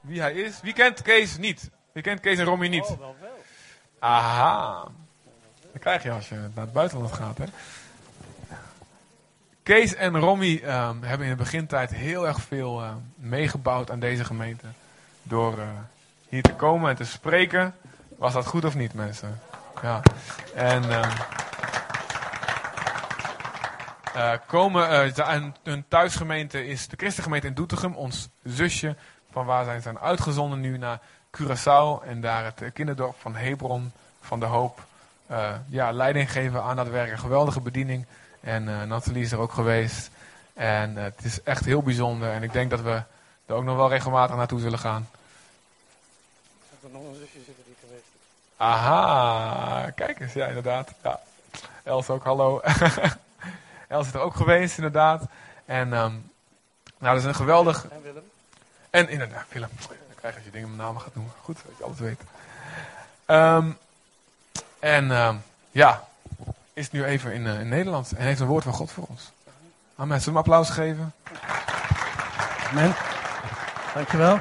Wie hij is. Wie kent Kees niet? Wie kent Kees en Romy niet? Oh, wel wel. Aha. Dat krijg je als je naar het buitenland gaat, hè? Kees en Romy ehm, hebben in de begintijd heel erg veel eh, meegebouwd aan deze gemeente. Door eh, hier te komen en te spreken. Was dat goed of niet, mensen? Ja. En eh, komen, eh, en hun thuisgemeente is de christengemeente in Doetinchem, ons zusje. Van waar zijn, zijn uitgezonden nu naar Curaçao. En daar het kinderdorp van Hebron, van de Hoop, eh, ja, leiding geven aan dat werk. Een geweldige bediening. En eh, Nathalie is er ook geweest. En het is echt heel bijzonder. En ik denk dat we er ook nog wel regelmatig naartoe zullen gaan. Ik heb er nog een zusje zitten die geweest is. Aha, kijk eens, ja inderdaad. Ja. Els ook, hallo. Els is er ook geweest, inderdaad. En ehm, nou, dat is een geweldig... En Willem? En inderdaad, Willem. Dan krijg je als je dingen met namen gaat noemen. Goed, dat je alles weet. Ehm, en ehm, ja, is nu even in, eh, in Nederland en heeft een woord van God voor ons. Amen. Zullen we hem applaus geven? Amen. Dankjewel.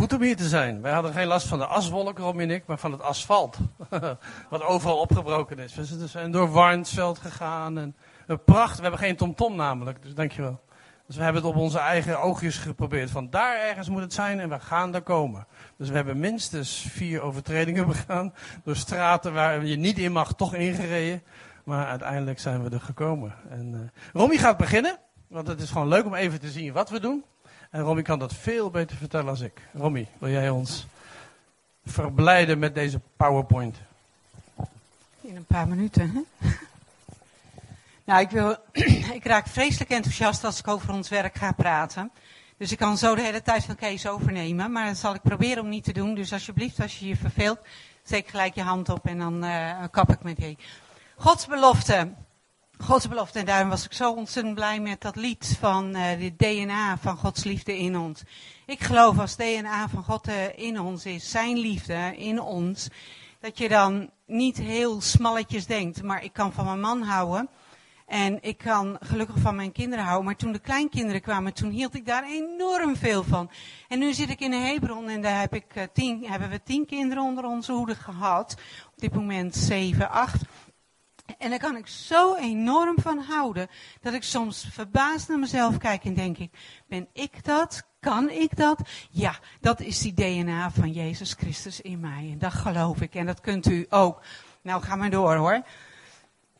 Goed om hier te zijn. Wij hadden geen last van de aswolk, Romy en ik, maar van het asfalt. Wat overal opgebroken is. We zijn door Warnsveld gegaan. En pracht. We hebben geen tomtom namelijk, dus dankjewel. Dus we hebben het op onze eigen oogjes geprobeerd. Van daar ergens moet het zijn en we gaan daar komen. Dus we hebben minstens vier overtredingen begaan. Door straten waar je niet in mag, toch ingereden. Maar uiteindelijk zijn we er gekomen. En, eh Romy gaat beginnen. Want het is gewoon leuk om even te zien wat we doen. En Romy kan dat veel beter vertellen als ik. Romy, wil jij ons verblijden met deze PowerPoint? In een paar minuten? Nou, ik, wil, ik raak vreselijk enthousiast als ik over ons werk ga praten. Dus ik kan zo de hele tijd van Kees overnemen. Maar dat zal ik proberen om niet te doen. Dus alsjeblieft, als je je verveelt, steek gelijk je hand op en dan eh, kap ik met je. Gods belofte. Gods belofte. En daarom was ik zo ontzettend blij met dat lied van eh de DNA van Gods liefde in ons. Ik geloof als DNA van God eh, in ons is, zijn liefde in ons, dat je dan niet heel smalletjes denkt, maar ik kan van mijn man houden. En ik kan gelukkig van mijn kinderen houden. Maar toen de kleinkinderen kwamen, toen hield ik daar enorm veel van. En nu zit ik in Hebron en daar heb ik, eh, tien, hebben we tien kinderen onder onze hoede gehad. Op dit moment zeven, acht. En daar kan ik zo enorm van houden, dat ik soms verbaasd naar mezelf kijk en denk ik, ben ik dat? Kan ik dat? Ja, dat is die DNA van Jezus Christus in mij. En dat geloof ik. En dat kunt u ook. Nou, ga maar door hoor.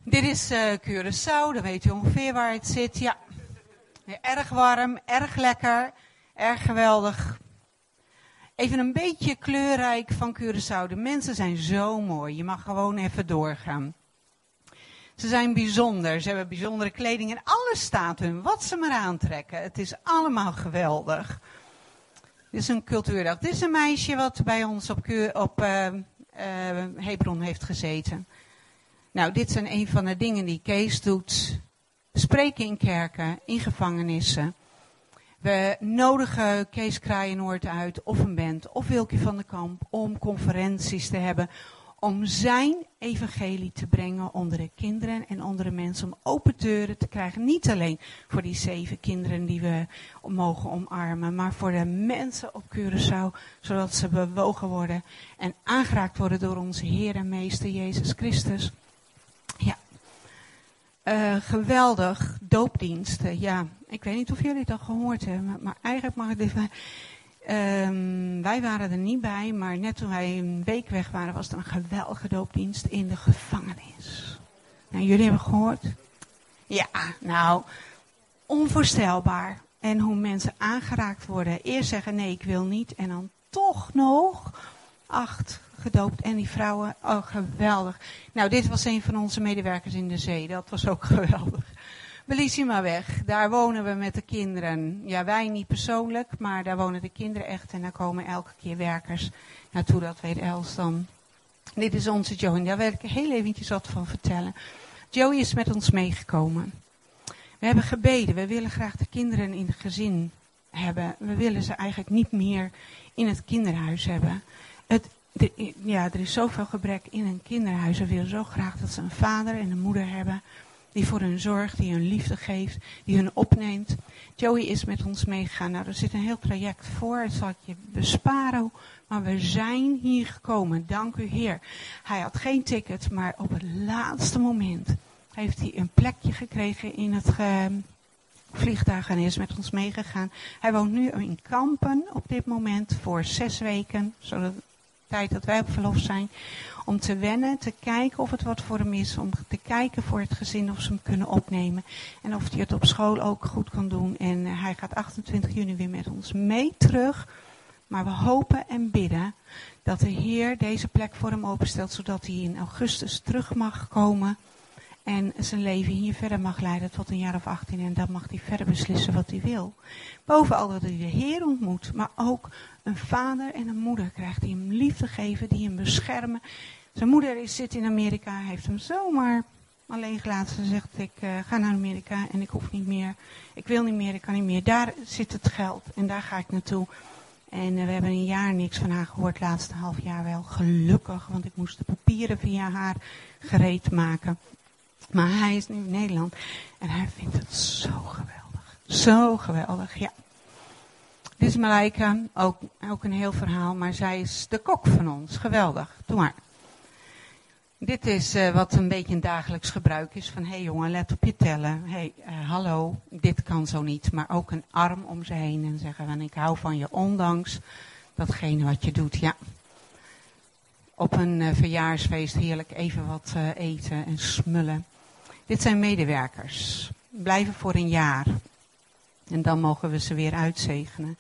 Dit is eh Curaçao, dan weet u ongeveer waar het zit. Ja. Ja, erg warm, erg lekker, erg geweldig. Even een beetje kleurrijk van Curaçao. De mensen zijn zo mooi. Je mag gewoon even doorgaan. Ze zijn bijzonder. Ze hebben bijzondere kleding en alles staat hun. Wat ze maar aantrekken. Het is allemaal geweldig. Dit is een cultuurdag. Dit is een meisje wat bij ons op, op eh, eh, Hebron heeft gezeten. Nou, dit zijn een van de dingen die Kees doet. Spreken in kerken, in gevangenissen. We nodigen Kees Kraaienoord uit, of een band, of Wilkie van der Kamp, om conferenties te hebben. Om zijn evangelie te brengen onder de kinderen en onder de mensen. Om open deuren te krijgen. Niet alleen voor die zeven kinderen die we mogen omarmen. Maar voor de mensen op Curaçao. Zodat ze bewogen worden. En aangeraakt worden door onze Heer en Meester Jezus Christus. Ja. Eh, geweldig. Doopdiensten. Ja, ik weet niet of jullie al gehoord hebben. Maar eigenlijk mag ik dit... Ehm, wij waren er niet bij, maar net toen wij een week weg waren, was er een geweldige doopdienst in de gevangenis. Nou, jullie hebben gehoord? Ja, nou, onvoorstelbaar. En hoe mensen aangeraakt worden. Eerst zeggen nee, ik wil niet. En dan toch nog acht gedoopt. En die vrouwen, oh geweldig. Nou, dit was een van onze medewerkers in de zee. Dat was ook geweldig. Weg. Daar wonen we met de kinderen. Ja, wij niet persoonlijk, maar daar wonen de kinderen echt. En daar komen elke keer werkers naartoe. Dat weet Els dan. Dit is onze Joey. Daar wil ik heel eventjes wat van vertellen. Joey is met ons meegekomen. We hebben gebeden. We willen graag de kinderen in het gezin hebben. We willen ze eigenlijk niet meer in het kinderhuis hebben. Het, ja, er is zoveel gebrek in een kinderhuis. We willen zo graag dat ze een vader en een moeder hebben die voor hun zorgt, die hun liefde geeft, die hun opneemt. Joey is met ons meegegaan. Nou, er zit een heel traject voor. Dat zal ik je besparen. Maar we zijn hier gekomen. Dank u, Heer. Hij had geen ticket, maar op het laatste moment heeft hij een plekje gekregen in het vliegtuig en is met ons meegegaan. Hij woont nu in Kampen op dit moment voor zes weken, zodat tijd dat wij op verlof zijn, om te wennen, te kijken of het wat voor hem is, om te kijken voor het gezin of ze hem kunnen opnemen en of hij het op school ook goed kan doen. En eh, hij gaat 28 juni weer met ons mee terug. Maar we hopen en bidden dat de Heer deze plek voor hem openstelt, zodat hij in augustus terug mag komen en zijn leven hier verder mag leiden tot een jaar of 18. En dan mag hij verder beslissen wat hij wil. Bovenal dat hij de Heer ontmoet. Maar ook een vader en een moeder krijgt die hem liefde geven. Die hem beschermen. Zijn moeder is, zit in Amerika. Heeft hem zomaar alleen gelaten. Ze zegt ik uh, ga naar Amerika en ik hoef niet meer. Ik wil niet meer, ik kan niet meer. Daar zit het geld. En daar ga ik naartoe. En uh, we hebben een jaar niks van haar gehoord. Laatste half jaar wel. Gelukkig. Want ik moest de papieren via haar gereed maken. Maar hij is nu in Nederland en hij vindt het zo geweldig. Zo geweldig, ja. Dit is Malaika, ook, ook een heel verhaal, maar zij is de kok van ons. Geweldig, doe maar. Dit is uh, wat een beetje een dagelijks gebruik is van, hé hey jongen, let op je tellen. Hey, uh, hallo, dit kan zo niet. Maar ook een arm om ze heen en zeggen van, ik hou van je ondanks datgene wat je doet. Ja, op een uh, verjaarsfeest heerlijk even wat eten en smullen. Dit zijn medewerkers. Blijven voor een jaar. En dan mogen we ze weer uitzegenen.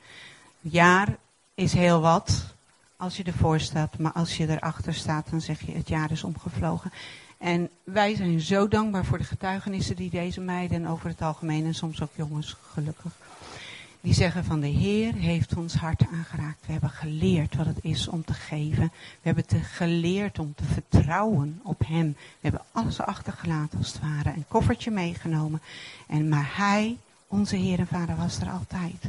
Een jaar is heel wat als je ervoor staat. Maar als je erachter staat, dan zeg je het jaar is omgevlogen. En wij zijn zo dankbaar voor de getuigenissen die deze meiden over het algemeen en soms ook jongens gelukkig die zeggen van de Heer heeft ons hart aangeraakt. We hebben geleerd wat het is om te geven. We hebben te geleerd om te vertrouwen op Hem. We hebben alles achtergelaten als het ware. Een koffertje meegenomen. En, maar Hij, onze Heer en Vader, was er altijd.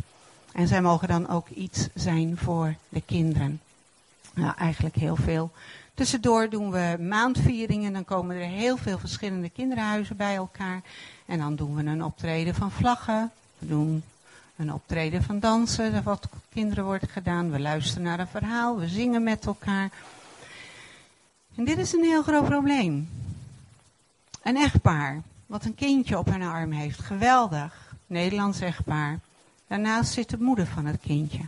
En zij mogen dan ook iets zijn voor de kinderen. Nou, eigenlijk heel veel. Tussendoor doen we maandvieringen. Dan komen er heel veel verschillende kinderhuizen bij elkaar. En dan doen we een optreden van vlaggen. We doen een optreden van dansen, wat kinderen wordt gedaan. We luisteren naar een verhaal, we zingen met elkaar. En dit is een heel groot probleem. Een echtpaar, wat een kindje op hun arm heeft. Geweldig. Nederlands echtpaar. Daarnaast zit de moeder van het kindje.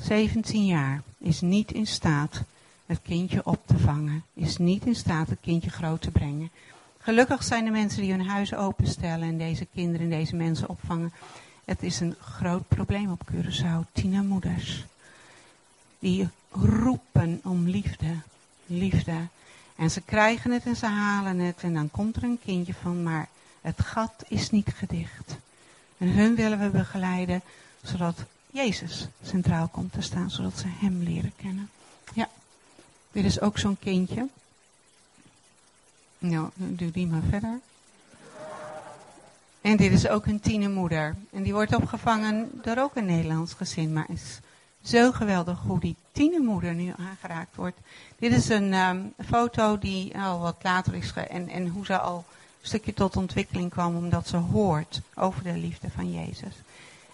17 jaar. Is niet in staat het kindje op te vangen. Is niet in staat het kindje groot te brengen. Gelukkig zijn de mensen die hun huis openstellen en deze kinderen en deze mensen opvangen. Het is een groot probleem op Curaçao. Tienermoeders. Die roepen om liefde. Liefde. En ze krijgen het en ze halen het. En dan komt er een kindje van, maar het gat is niet gedicht. En hun willen we begeleiden, zodat Jezus centraal komt te staan. Zodat ze hem leren kennen. Ja, dit is ook zo'n kindje. Nou, doe die maar verder. En dit is ook een tienermoeder. En die wordt opgevangen door ook een Nederlands gezin. Maar is zo geweldig hoe die tienermoeder nu aangeraakt wordt. Dit is een um, foto die al wat later is. En, en hoe ze al een stukje tot ontwikkeling kwam. Omdat ze hoort over de liefde van Jezus.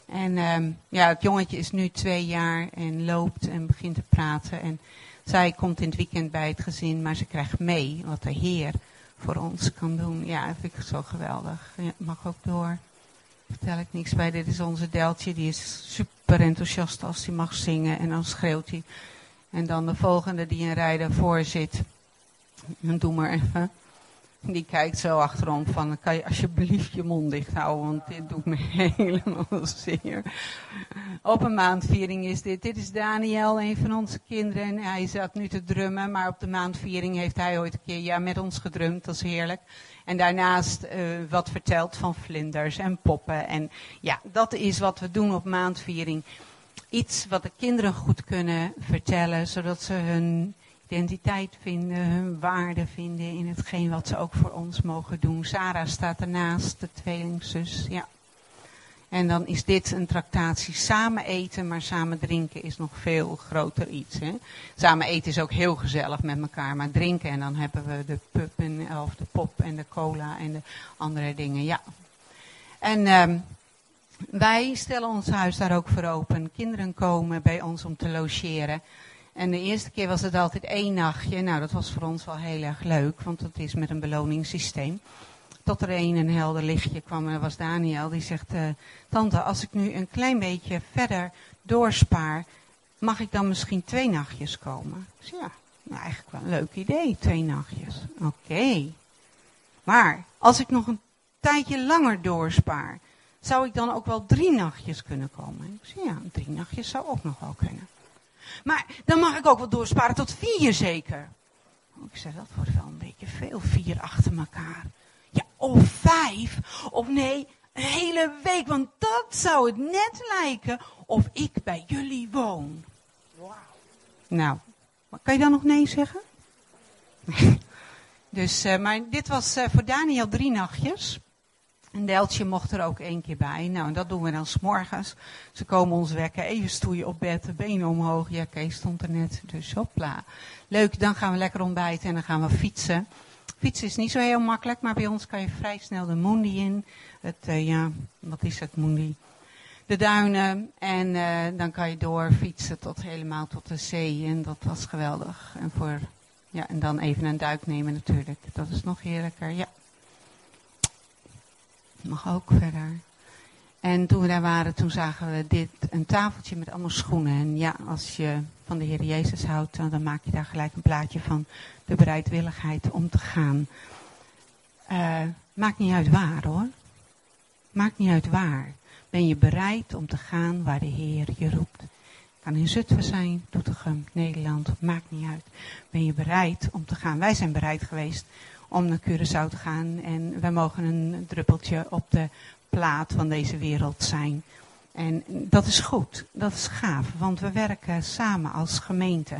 En um, ja, het jongetje is nu twee jaar en loopt en begint te praten. En zij komt in het weekend bij het gezin, maar ze krijgt mee wat de Heer voor ons kan doen. Ja, vind ik zo geweldig. Ja, mag ook door. Vertel ik niks bij. Dit is onze Deltje. Die is super enthousiast als hij mag zingen. En dan schreeuwt hij. En dan de volgende die een rij daarvoor zit. Doe maar even. Die kijkt zo achterom van, kan je alsjeblieft je mond dicht houden, want dit doet me helemaal zeer. Op een maandviering is dit. Dit is Daniel, een van onze kinderen. En hij zat nu te drummen, maar op de maandviering heeft hij ooit een keer ja, met ons gedrumd. Dat is heerlijk. En daarnaast uh, wat verteld van vlinders en poppen. En ja, dat is wat we doen op maandviering. Iets wat de kinderen goed kunnen vertellen, zodat ze hun identiteit vinden, hun waarde vinden in hetgeen wat ze ook voor ons mogen doen. Sarah staat ernaast, de tweelingzus, ja. En dan is dit een tractatie samen eten, maar samen drinken is nog veel groter iets. Hè? Samen eten is ook heel gezellig met elkaar, maar drinken en dan hebben we de pub en, of de pop en de cola en de andere dingen. Ja. En ehm, wij stellen ons huis daar ook voor open. Kinderen komen bij ons om te logeren. En de eerste keer was het altijd één nachtje. Nou, dat was voor ons wel heel erg leuk, want het is met een beloningssysteem. Tot er een een helder lichtje kwam en dat was Daniel. Die zegt, uh, tante, als ik nu een klein beetje verder doorspaar, mag ik dan misschien twee nachtjes komen? Dus ja, nou, eigenlijk wel een leuk idee, twee nachtjes. Oké. Maar als ik nog een tijdje langer doorspaar, zou ik dan ook wel drie nachtjes kunnen komen? Ik zei, ja, drie nachtjes zou ook nog wel kunnen. Maar dan mag ik ook wel doorsparen tot vier zeker. Ik zeg, dat wordt wel een beetje veel, vier achter elkaar. Ja, of vijf, of nee, een hele week. Want dat zou het net lijken of ik bij jullie woon. Wauw. Nou, kan je dan nog nee zeggen? dus, uh, maar dit was uh, voor Daniel drie nachtjes. Een Deltje mocht er ook één keer bij. Nou, en dat doen we dan s'morgens. Ze komen ons wekken, even stoeien op bed, de benen omhoog. Ja, Kees stond er net, dus hopla. Leuk, dan gaan we lekker ontbijten en dan gaan we fietsen. Fietsen is niet zo heel makkelijk, maar bij ons kan je vrij snel de Mondi in. Het, uh, ja, wat is het Mondi? De duinen. En uh, dan kan je door fietsen tot helemaal tot de zee. En dat was geweldig. En, voor, ja, en dan even een duik nemen natuurlijk. Dat is nog heerlijker, ja mag ook verder. En toen we daar waren, toen zagen we dit, een tafeltje met allemaal schoenen. En ja, als je van de Heer Jezus houdt, dan maak je daar gelijk een plaatje van de bereidwilligheid om te gaan. Uh, maakt niet uit waar hoor. Maakt niet uit waar. Ben je bereid om te gaan waar de Heer je roept? Kan in Zutphen zijn, Doetinchem, Nederland, maakt niet uit. Ben je bereid om te gaan? Wij zijn bereid geweest om naar Curaçao te gaan. En wij mogen een druppeltje op de plaat van deze wereld zijn. En dat is goed, dat is gaaf, want we werken samen als gemeente,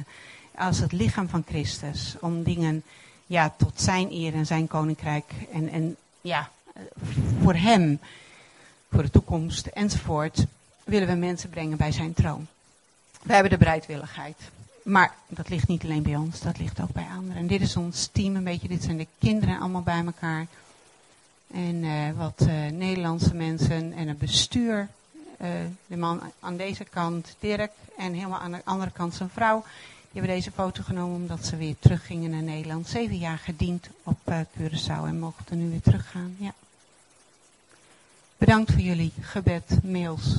als het lichaam van Christus, om dingen ja, tot zijn eer en zijn koninkrijk en, en ja, voor hem, voor de toekomst enzovoort, willen we mensen brengen bij zijn troon. We hebben de bereidwilligheid. Maar dat ligt niet alleen bij ons, dat ligt ook bij anderen. En dit is ons team een beetje, dit zijn de kinderen allemaal bij elkaar. En uh, wat uh, Nederlandse mensen en het bestuur. Uh, de man aan deze kant, Dirk, en helemaal aan de andere kant zijn vrouw. Die hebben deze foto genomen omdat ze weer teruggingen naar Nederland. Zeven jaar gediend op Curaçao en mochten nu weer teruggaan. Ja. Bedankt voor jullie gebed, mails,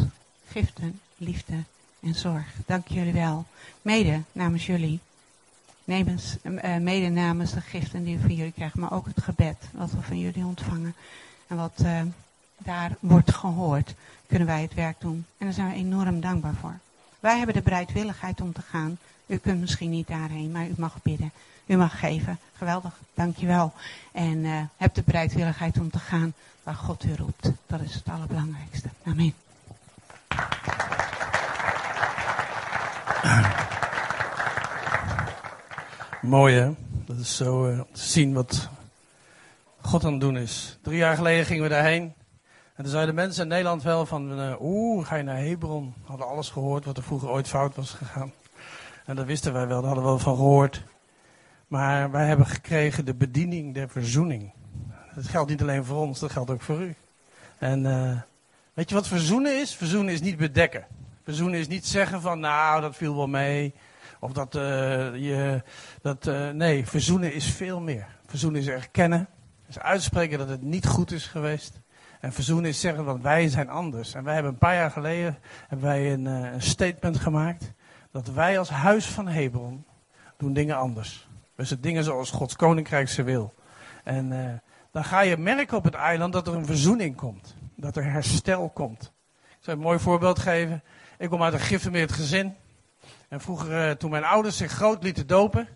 giften, liefde en zorg. Dank jullie wel. Mede namens jullie. Uh, mede namens de giften die we van jullie krijgen, maar ook het gebed wat we van jullie ontvangen. En wat uh, daar wordt gehoord, kunnen wij het werk doen. En daar zijn we enorm dankbaar voor. Wij hebben de bereidwilligheid om te gaan. U kunt misschien niet daarheen, maar u mag bidden. U mag geven. Geweldig, dankjewel. En uh, heb de bereidwilligheid om te gaan waar God u roept. Dat is het allerbelangrijkste. Amen. Mooi hè? Dat is zo uh, te zien wat God aan het doen is. Drie jaar geleden gingen we daarheen. En toen zeiden mensen in Nederland wel van, uh, oeh, ga je naar Hebron? Hadden alles gehoord wat er vroeger ooit fout was gegaan. En dat wisten wij wel, daar hadden we wel van gehoord. Maar wij hebben gekregen de bediening der verzoening. Dat geldt niet alleen voor ons, dat geldt ook voor u. En uh, weet je wat verzoenen is? Verzoenen is niet bedekken. Verzoenen is niet zeggen van, nou, dat viel wel mee. Of dat uh, je. Dat, uh, nee, verzoenen is veel meer. Verzoenen is erkennen. Is uitspreken dat het niet goed is geweest. En verzoenen is zeggen, want wij zijn anders. En wij hebben een paar jaar geleden hebben wij een, een statement gemaakt. Dat wij als huis van Hebron doen dingen anders. Dus het dingen zoals Gods koninkrijk ze wil. En dan ga je merken op het eiland dat er een verzoening komt. Dat er herstel komt. Ik zal een mooi voorbeeld geven. Ik kom uit een gereformeerd gezin. En vroeger, uh, toen mijn ouders zich groot lieten dopen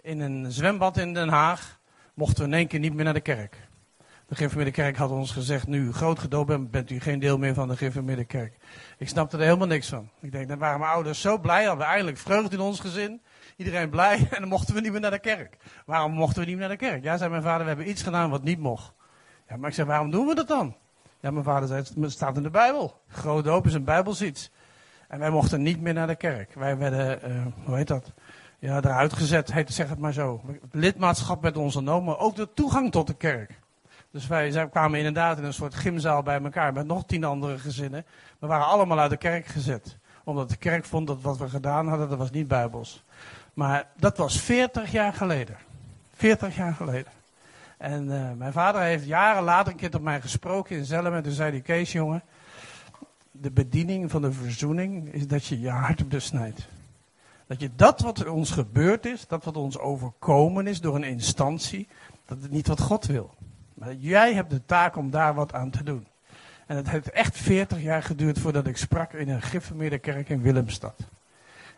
in een zwembad in Den Haag, mochten we in één keer niet meer naar de kerk. De gereformeerde kerk had ons gezegd, nu u groot bent, bent u geen deel meer van de gereformeerde kerk. Ik snapte er helemaal niks van. Ik denk, dan waren mijn ouders zo blij, hadden we eindelijk vreugde in ons gezin. Iedereen blij en dan mochten we niet meer naar de kerk. Waarom mochten we niet meer naar de kerk? Ja, zei mijn vader, we hebben iets gedaan wat niet mocht. Ja, maar ik zei, waarom doen we dat dan? Ja, mijn vader zei, het staat in de Bijbel. Groot doop is een Bijbels iets. En wij mochten niet meer naar de kerk. Wij werden, uh, hoe heet dat? Ja, eruit gezet, heet, zeg het maar zo. Lidmaatschap werd ons genomen, ook de toegang tot de kerk. Dus wij kwamen inderdaad in een soort gymzaal bij elkaar met nog tien andere gezinnen. We waren allemaal uit de kerk gezet. Omdat de kerk vond dat wat we gedaan hadden, dat was niet bijbels. Maar dat was 40 jaar geleden. 40 jaar geleden. En uh, mijn vader heeft jaren later een keer tot mij gesproken in Zelm. En toen zei hij, Kees jongen, de bediening van de verzoening is dat je je hart besnijdt. Dat je dat wat ons gebeurd is, dat wat ons overkomen is door een instantie, dat het niet wat God wil. Maar jij hebt de taak om daar wat aan te doen. En het heeft echt 40 jaar geduurd voordat ik sprak in een gereformeerde kerk in Willemstad.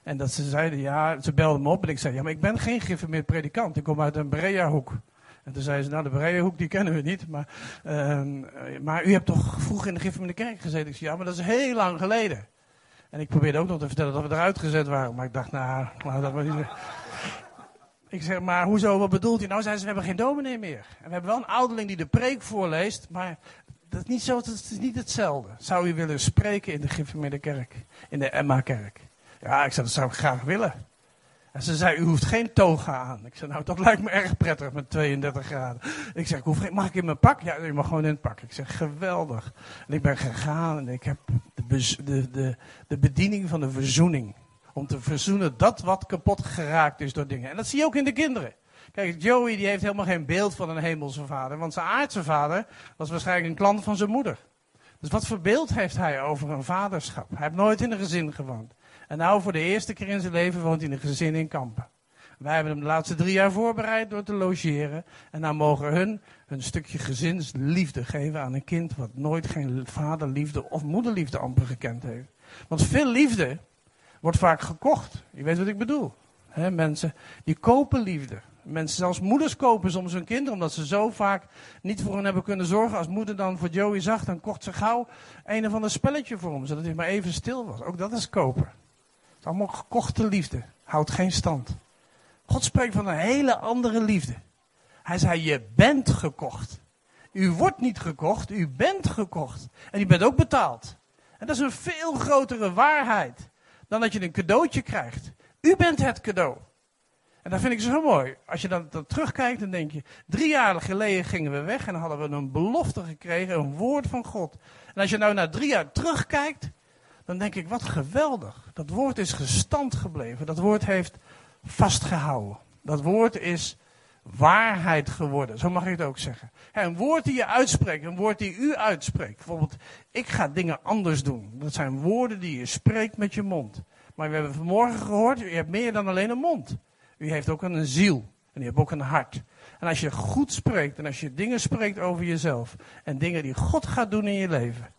En dat ze zeiden, ja, ze belden me op en ik zei, ja, maar ik ben geen gereformeerd predikant. Ik kom uit een Berea-hoek. En toen zeiden ze, nou, de Berea-hoek, die kennen we niet. Maar, uh, maar u hebt toch vroeger in de gereformeerde kerk gezeten? Ik zei, ja, maar dat is heel lang geleden. En ik probeerde ook nog te vertellen dat we eruit gezet waren. Maar ik dacht, nou, nou dat was niet... Ik zeg, maar hoezo, wat bedoelt u? Nou, zei ze, we hebben geen dominee meer. En we hebben wel een ouderling die de preek voorleest, maar dat is niet zo, dat is niet hetzelfde. Zou u willen spreken in de kerk? In de Emma-kerk? Ja, ik zei, dat zou ik graag willen. En ze zei, u hoeft geen toga aan. Ik zei, nou, dat lijkt me erg prettig met 32 graden. Ik zeg, mag ik in mijn pak? Ja, u mag gewoon in het pak. Ik zeg, geweldig. En ik ben gegaan en ik heb de, de, de, de bediening van de verzoening. Om te verzoenen dat wat kapot geraakt is door dingen. En dat zie je ook in de kinderen. Kijk, Joey die heeft helemaal geen beeld van een hemelse vader. Want zijn aardse vader was waarschijnlijk een klant van zijn moeder. Dus wat voor beeld heeft hij over een vaderschap? Hij heeft nooit in een gezin gewoond. En nou voor de eerste keer in zijn leven woont hij in een gezin in Kampen. Wij hebben hem de laatste drie jaar voorbereid door te logeren. En nou mogen hun een stukje gezinsliefde geven aan een kind wat nooit geen vaderliefde of moederliefde amper gekend heeft. Want veel liefde wordt vaak gekocht. Je weet wat ik bedoel. mensen die kopen liefde. Mensen, zelfs moeders kopen soms hun kinderen, omdat ze zo vaak niet voor hen hebben kunnen zorgen. Als moeder dan voor Joey zag, dan kocht ze gauw een of ander spelletje voor hem, zodat hij maar even stil was. Ook dat is kopen. Is allemaal gekochte liefde. Houdt geen stand. God spreekt van een hele andere liefde. Hij zei, je bent gekocht. U wordt niet gekocht, u bent gekocht. En u bent ook betaald. En dat is een veel grotere waarheid dan dat je een cadeautje krijgt. U bent het cadeau. En dat vind ik zo mooi. Als je dan, dan terugkijkt, dan denk je, drie jaar geleden gingen we weg en hadden we een belofte gekregen, een woord van God. En als je nou naar drie jaar terugkijkt, dan denk ik, wat geweldig. Dat woord is gestand gebleven. Dat woord heeft vastgehouden. Dat woord is waarheid geworden. Zo mag ik het ook zeggen. Een woord die je uitspreekt, een woord die u uitspreekt. Bijvoorbeeld, ik ga dingen anders doen. Dat zijn woorden die je spreekt met je mond. Maar we hebben vanmorgen gehoord, u hebt meer dan alleen een mond. U heeft ook een ziel. En u hebt ook een hart. En als je goed spreekt en als je dingen spreekt over jezelf. En dingen die God gaat doen in je leven.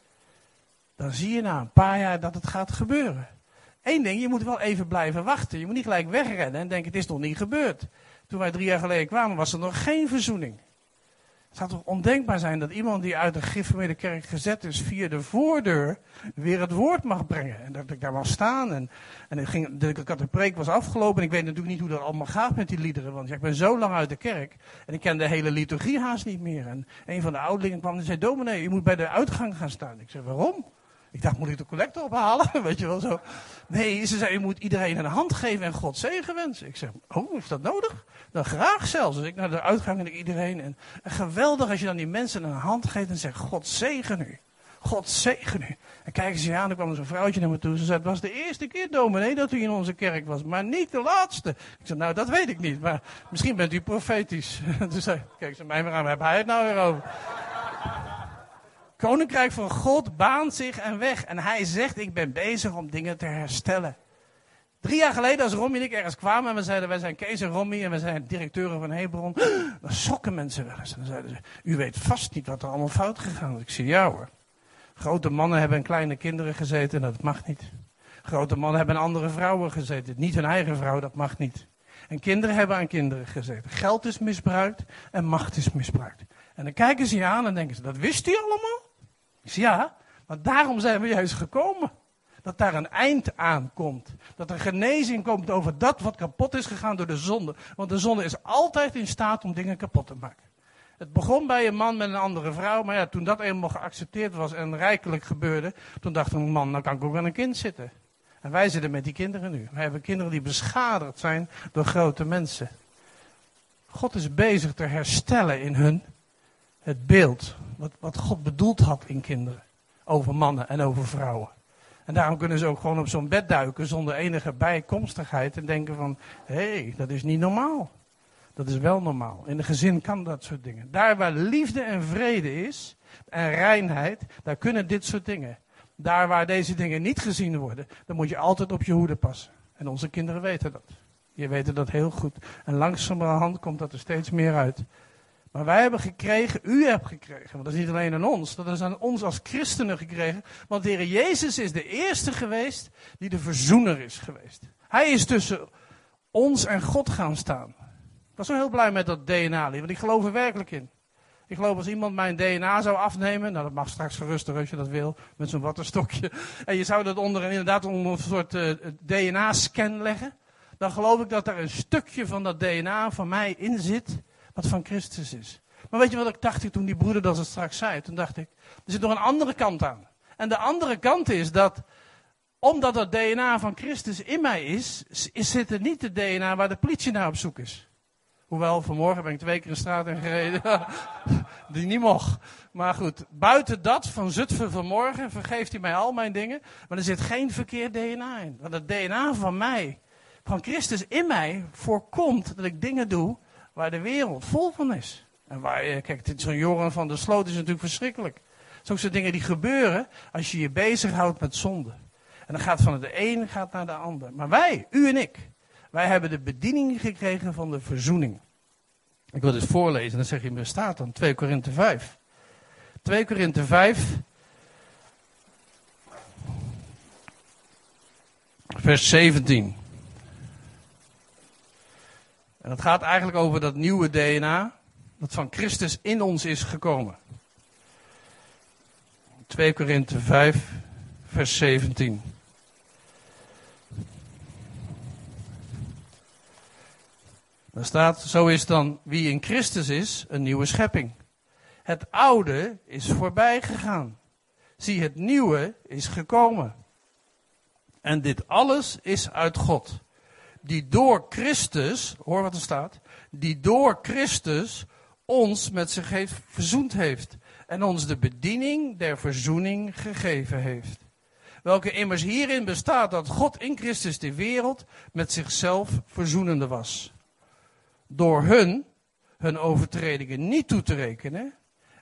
Dan zie je na een paar jaar dat het gaat gebeuren. Eén ding, je moet wel even blijven wachten. Je moet niet gelijk wegrennen en denken, het is nog niet gebeurd. Toen wij drie jaar geleden kwamen, was er nog geen verzoening. Het zou toch ondenkbaar zijn dat iemand die uit de gereformeerde kerk gezet is via de voordeur weer het woord mag brengen. En dat ik daar mag staan. En, en ik ging, de, de preek was afgelopen. En ik weet natuurlijk niet hoe dat allemaal gaat met die liederen. Want ik ben zo lang uit de kerk. En ik ken de hele liturgie haast niet meer. En een van de ouderlingen kwam en zei, dominee, je moet bij de uitgang gaan staan. Ik zei, waarom? Ik dacht, moet ik de collector ophalen? Weet je wel zo. Nee, ze zei, je moet iedereen een hand geven en God zegen wensen. Ik zeg, oh, is dat nodig? Dan graag zelfs. Dus ik naar de uitgang en ik iedereen. En, geweldig als je dan die mensen een hand geeft en zegt, God zegen u. God zegen u. En kijken ze aan, er kwam zo'n vrouwtje naar me toe. Ze zei, het was de eerste keer, dominee, dat u in onze kerk was. Maar niet de laatste. Ik zei, nou, dat weet ik niet. Maar misschien bent u profetisch. Toen zei kijk ze mij maar aan, heb hij het nou weer over? Koninkrijk van God baant zich een weg. En hij zegt, ik ben bezig om dingen te herstellen. Drie jaar geleden, als Romy en ik ergens kwamen en we zeiden, wij zijn Kees en Romy en we zijn directeuren van Hebron. Dan schokken mensen wel eens. En dan zeiden ze, u weet vast niet wat er allemaal fout gegaan is. Ik zei, ja hoor. Grote mannen hebben in kleine kinderen gezeten en dat mag niet. Grote mannen hebben andere vrouwen gezeten. Niet hun eigen vrouw, dat mag niet. En kinderen hebben aan kinderen gezeten. Geld is misbruikt en macht is misbruikt. En dan kijken ze je aan en denken ze, dat wist u allemaal? Ja, maar daarom zijn we juist gekomen. Dat daar een eind aan komt. Dat er genezing komt over dat wat kapot is gegaan door de zonde. Want de zonde is altijd in staat om dingen kapot te maken. Het begon bij een man met een andere vrouw, maar ja, toen dat eenmaal geaccepteerd was en rijkelijk gebeurde, toen dacht een man, nou kan ik ook aan een kind zitten. En wij zitten met die kinderen nu. Wij hebben kinderen die beschadigd zijn door grote mensen. God is bezig te herstellen in hun het beeld wat, wat God bedoeld had in kinderen. Over mannen en over vrouwen. En daarom kunnen ze ook gewoon op zo'n bed duiken zonder enige bijkomstigheid en denken van, hé, hey, dat is niet normaal. Dat is wel normaal. In een gezin kan dat soort dingen. Daar waar liefde en vrede is en reinheid, daar kunnen dit soort dingen. Daar waar deze dingen niet gezien worden, dan moet je altijd op je hoede passen. En onze kinderen weten dat. Je weten dat heel goed. En langzamerhand komt dat er steeds meer uit. Maar wij hebben gekregen, u hebt gekregen, want dat is niet alleen aan ons, dat is aan ons als christenen gekregen. Want de Heer Jezus is de eerste geweest die de verzoener is geweest. Hij is tussen ons en God gaan staan. Ik was zo heel blij met dat DNA, want ik geloof er werkelijk in. Ik geloof als iemand mijn DNA zou afnemen, nou dat mag straks gerustig als je dat wil, met zo'n wattenstokje. En je zou dat onder, inderdaad onder een soort eh, DNA-scan leggen. Dan geloof ik dat er een stukje van dat DNA van mij in zit, wat van Christus is. Maar weet je wat ik dacht toen die broeder dat straks zei? Toen dacht ik, er zit nog een andere kant aan. En de andere kant is dat, omdat het DNA van Christus in mij is, is zit er niet het DNA waar de politie naar op zoek is. Hoewel, vanmorgen ben ik twee keer in straat in gereden. die niet mocht. Maar goed, buiten dat van Zutphen vanmorgen vergeeft hij mij al mijn dingen. Maar er zit geen verkeerd DNA in. Want het DNA van mij, van Christus in mij, voorkomt dat ik dingen doe waar de wereld vol van is. En waar, eh, kijk, zo'n Joran van der Sloot is natuurlijk verschrikkelijk. Zo'n soort dingen die gebeuren als je je bezighoudt met zonde. En dan gaat van de een gaat naar de ander. Maar wij, u en ik, wij hebben de bediening gekregen van de verzoening. Ik wil dit voorlezen, dan zeg je, er staat dan 2 Korinthe 5. 2 Korinthe 5, vers 17. En het gaat eigenlijk over dat nieuwe DNA, dat van Christus in ons is gekomen. 2 Korinthe 5, vers 17. Daar staat, zo is dan wie in Christus is, een nieuwe schepping. Het oude is voorbij gegaan. Zie, het nieuwe is gekomen. En dit alles is uit God. Die door Christus, hoor wat er staat, die door Christus ons met zich heeft verzoend heeft. En ons de bediening der verzoening gegeven heeft. Welke immers hierin bestaat dat God in Christus de wereld met zichzelf verzoenende was door hun hun overtredingen niet toe te rekenen.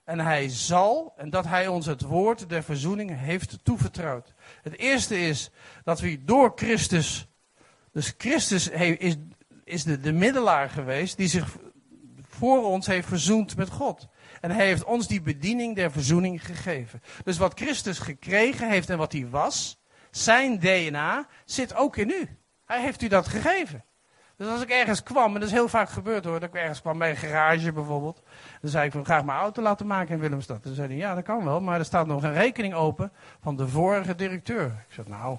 En hij zal, en dat hij ons het woord der verzoening heeft toevertrouwd. Het eerste is dat we door Christus, dus Christus is, is de, de middelaar geweest die zich voor ons heeft verzoend met God. En hij heeft ons die bediening der verzoening gegeven. Dus wat Christus gekregen heeft en wat hij was, zijn DNA, zit ook in u. Hij heeft u dat gegeven. Dus als ik ergens kwam, en dat is heel vaak gebeurd hoor, dat ik ergens kwam bij een garage bijvoorbeeld. Dan zei ik, van graag mijn auto laten maken in Willemstad. Dan zei hij, ja dat kan wel, maar er staat nog een rekening open van de vorige directeur. Ik zei, nou,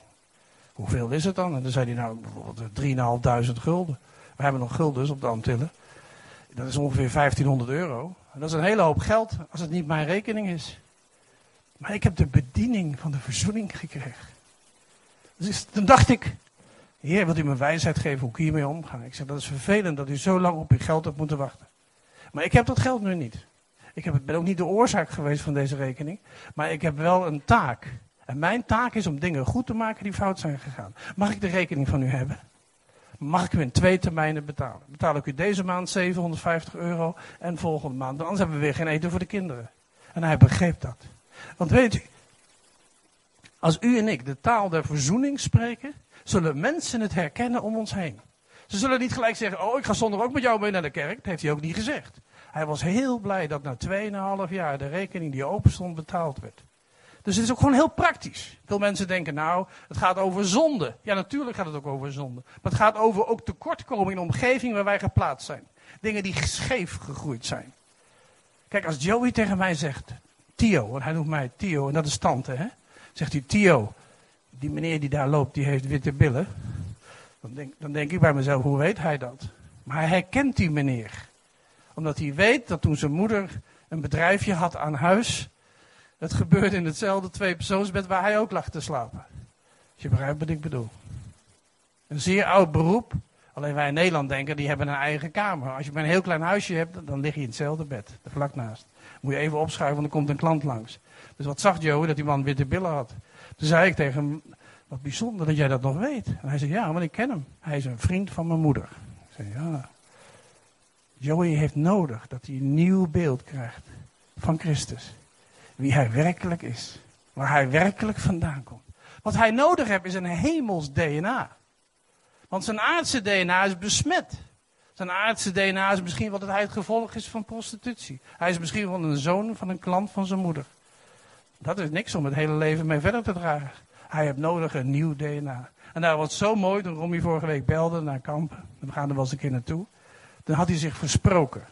hoeveel is het dan? En dan zei hij, nou bijvoorbeeld 3.500 gulden. We hebben nog guldens op de Antillen. Dat is ongeveer 1500 euro. Dat is een hele hoop geld als het niet mijn rekening is. Maar ik heb de bediening van de verzoening gekregen. Dus toen dacht ik, Heer, wilt u me wijsheid geven hoe ik hiermee omga? Ik zeg, dat is vervelend dat u zo lang op uw geld hebt moeten wachten. Maar ik heb dat geld nu niet. Ik ben ook niet de oorzaak geweest van deze rekening. Maar ik heb wel een taak. En mijn taak is om dingen goed te maken die fout zijn gegaan. Mag ik de rekening van u hebben? Mag ik u in twee termijnen betalen? Betaal ik u deze maand 750 euro en volgende maand. Anders hebben we weer geen eten voor de kinderen. En hij begreep dat. Want weet u, als u en ik de taal der verzoening spreken, zullen mensen het herkennen om ons heen. Ze zullen niet gelijk zeggen, oh ik ga zonder ook met jou mee naar de kerk. Dat heeft hij ook niet gezegd. Hij was heel blij dat na 2,5 jaar de rekening die open stond betaald werd. Dus het is ook gewoon heel praktisch. Veel mensen denken, nou, het gaat over zonde. Ja, natuurlijk gaat het ook over zonde. Maar het gaat over ook tekortkoming in de omgeving waar wij geplaatst zijn. Dingen die scheef gegroeid zijn. Kijk, als Joey tegen mij zegt, Tio, want hij noemt mij Tio en dat is tante, hè. Zegt hij, Tio, die meneer die daar loopt, die heeft witte billen. Dan denk, dan denk ik bij mezelf, hoe weet hij dat? Maar hij herkent die meneer. Omdat hij weet dat toen zijn moeder een bedrijfje had aan huis, het gebeurde in hetzelfde tweepersoonsbed waar hij ook lag te slapen. Als je begrijpt wat ik bedoel. Een zeer oud beroep. Alleen wij in Nederland denken, die hebben een eigen kamer. Als je maar een heel klein huisje hebt, dan lig je in hetzelfde bed, er vlak naast. Moet je even opschuiven, want er komt een klant langs. Dus wat zag Joey dat die man witte billen had? Toen zei ik tegen hem, wat bijzonder dat jij dat nog weet. En hij zei, ja, want ik ken hem. Hij is een vriend van mijn moeder. Ik zei, ja. Joey heeft nodig dat hij een nieuw beeld krijgt van Christus. Wie hij werkelijk is. Waar hij werkelijk vandaan komt. Wat hij nodig heeft is een hemels DNA. Want zijn aardse DNA is besmet. Zijn aardse DNA is misschien wat hij het gevolg is van prostitutie. Hij is misschien wel een zoon van een klant van zijn moeder. Dat is niks om het hele leven mee verder te dragen. Hij heeft nodig een nieuw DNA. En daar was zo mooi toen Romy vorige week belde naar Kampen. We gaan er wel eens een keer naartoe. Dan had hij zich versproken.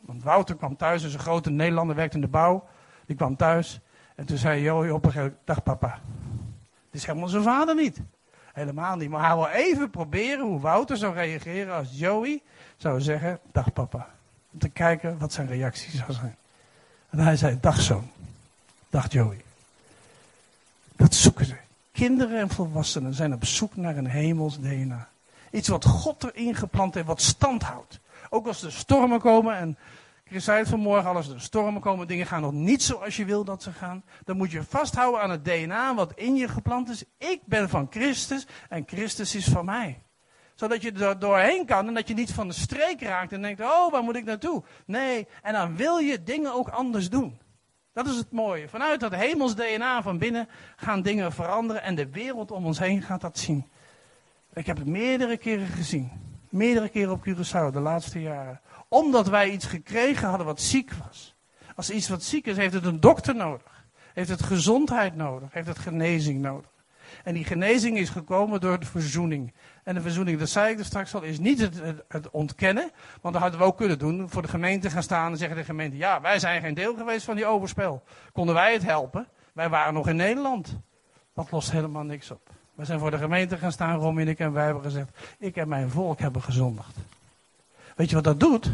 Want Wouter kwam thuis, dus een grote Nederlander, werkte in de bouw. Die kwam thuis. En toen zei Joey op een gegeven moment, dag papa. Het is helemaal zijn vader niet. Helemaal niet. Maar hij wil even proberen hoe Wouter zou reageren als Joey zou zeggen, dag papa. Om te kijken wat zijn reactie zou zijn. En hij zei, dag zoon. Dag Joey. Dat zoeken ze. Kinderen en volwassenen zijn op zoek naar een hemels DNA. Iets wat God erin geplant heeft, wat stand houdt. Ook als er stormen komen en Chris zei het vanmorgen, als er stormen komen, dingen gaan nog niet zoals je wil dat ze gaan. Dan moet je vasthouden aan het DNA wat in je geplant is. Ik ben van Christus en Christus is van mij. Zodat je er doorheen kan en dat je niet van de streek raakt en denkt, oh, waar moet ik naartoe? Nee, en dan wil je dingen ook anders doen. Dat is het mooie. Vanuit dat hemels DNA van binnen gaan dingen veranderen en de wereld om ons heen gaat dat zien. Ik heb het meerdere keren gezien. Meerdere keren op Curaçao de laatste jaren. Omdat wij iets gekregen hadden wat ziek was. Als iets wat ziek is, heeft het een dokter nodig. Heeft het gezondheid nodig. Heeft het genezing nodig. En die genezing is gekomen door de verzoening. En de verzoening, dat zei ik er straks al, is niet het, het, ontkennen. Want dat hadden we ook kunnen doen. Voor de gemeente gaan staan en zeggen de gemeente: Ja, wij zijn geen deel geweest van die overspel. Konden wij het helpen? Wij waren nog in Nederland. Dat lost helemaal niks op. We zijn voor de gemeente gaan staan, Rom en ik, en wij hebben gezegd: Ik en mijn volk hebben gezondigd. Weet je wat dat doet?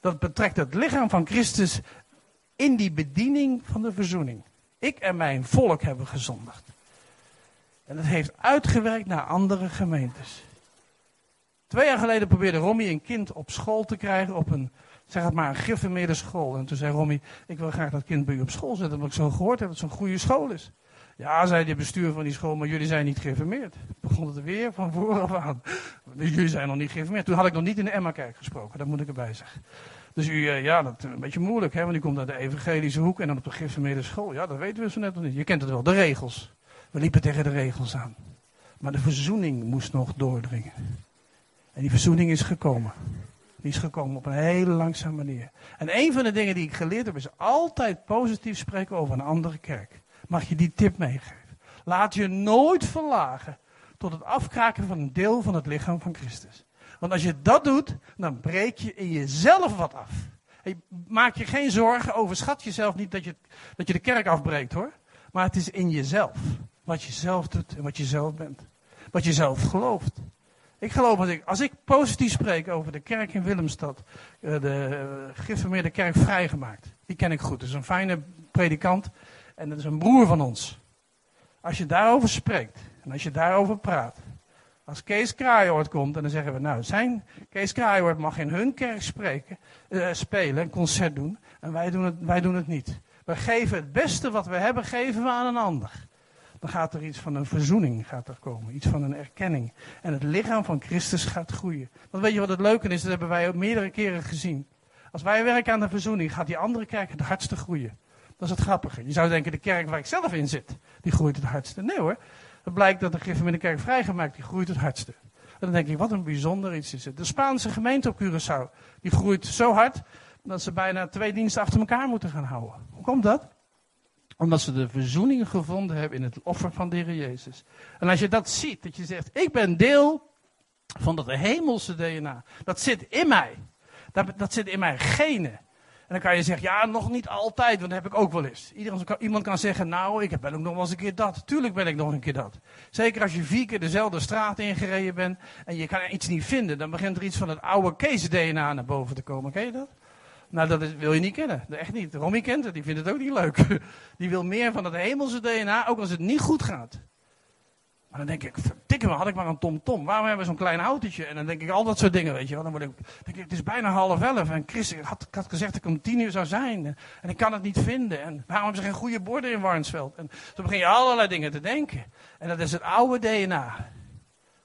Dat betrekt het lichaam van Christus in die bediening van de verzoening. Ik en mijn volk hebben gezondigd. En het heeft uitgewerkt naar andere gemeentes. Twee jaar geleden probeerde Romy een kind op school te krijgen, op een, zeg het maar, een school. En toen zei Romy, ik wil graag dat kind bij u op school zetten, omdat ik zo gehoord heb dat het zo'n goede school is. Ja, zei de bestuur van die school, maar jullie zijn niet geïnformeerd. Begon het weer van vooraf aan. Jullie zijn nog niet geïnformeerd. Toen had ik nog niet in de Emma-kerk gesproken, dat moet ik erbij zeggen. Dus u, eh, ja, dat is een beetje moeilijk, hè, want u komt uit de evangelische hoek en dan op de geïnformeerde school. Ja, dat weten we zo net nog niet. Je kent het wel, de regels. We liepen tegen de regels aan. Maar de verzoening moest nog doordringen. En die verzoening is gekomen. Die is gekomen op een hele langzame manier. En een van de dingen die ik geleerd heb is altijd positief spreken over een andere kerk. Mag je die tip meegeven? Laat je nooit verlagen tot het afkraken van een deel van het lichaam van Christus. Want als je dat doet, dan breek je in jezelf wat af. maak je geen zorgen, overschat jezelf niet dat je, dat je de kerk afbreekt hoor. Maar het is in jezelf. Wat je zelf doet en wat je zelf bent. Wat je zelf gelooft. Ik geloof dat ik, als ik positief spreek over de kerk in Willemstad, eh, de uh, gereformeerde kerk vrijgemaakt. Die ken ik goed. Dat is een fijne predikant en dat is een broer van ons. Als je daarover spreekt en als je daarover praat. Als Kees Kraaihoort komt en dan zeggen we, nou, zijn Kees Kraaihoort mag in hun kerk spreken, uh, spelen, een concert doen. En wij doen, het, wij doen het niet. We geven het beste wat we hebben, geven we aan een ander dan gaat er iets van een verzoening gaat er komen. Iets van een erkenning. En het lichaam van Christus gaat groeien. Want weet je wat het leuke is? Dat hebben wij ook meerdere keren gezien. Als wij werken aan de verzoening, gaat die andere kerk het hardste groeien. Dat is het grappige. Je zou denken, de kerk waar ik zelf in zit, die groeit het hardste. Nee hoor. Het blijkt dat de Griffin in de kerk vrijgemaakt, die groeit het hardste. En dan denk ik, wat een bijzonder iets is het. De Spaanse gemeente op Curaçao, die groeit zo hard, dat ze bijna twee diensten achter elkaar moeten gaan houden. Hoe komt dat? Omdat ze de verzoening gevonden hebben in het offer van de Heer Jezus. En als je dat ziet, dat je zegt, ik ben deel van dat hemelse DNA. Dat zit in mij. Dat, dat zit in mijn genen. En dan kan je zeggen, ja, nog niet altijd, want dat heb ik ook wel eens. Iedereen, iemand kan zeggen, nou, ik ben ook nog wel eens een keer dat. Tuurlijk ben ik nog een keer dat. Zeker als je vier keer dezelfde straat ingereden bent en je kan iets niet vinden, dan begint er iets van het oude Kees-DNA naar boven te komen. Ken je dat? Nou, dat is, wil je niet kennen. Echt niet. Romy kent het, die vindt het ook niet leuk. Die wil meer van het hemelse DNA, ook als het niet goed gaat. Maar dan denk ik, verdikke me, had ik maar een TomTom. -tom. Waarom hebben we zo'n klein autootje? En dan denk ik al dat soort dingen, weet je wel. Dan word ik, denk ik, het is bijna half elf. En Chris had, had gezegd dat ik om tien uur zou zijn. En ik kan het niet vinden. En waarom hebben ze geen goede borden in Warnsveld? En zo begin je allerlei dingen te denken. En dat is het oude DNA.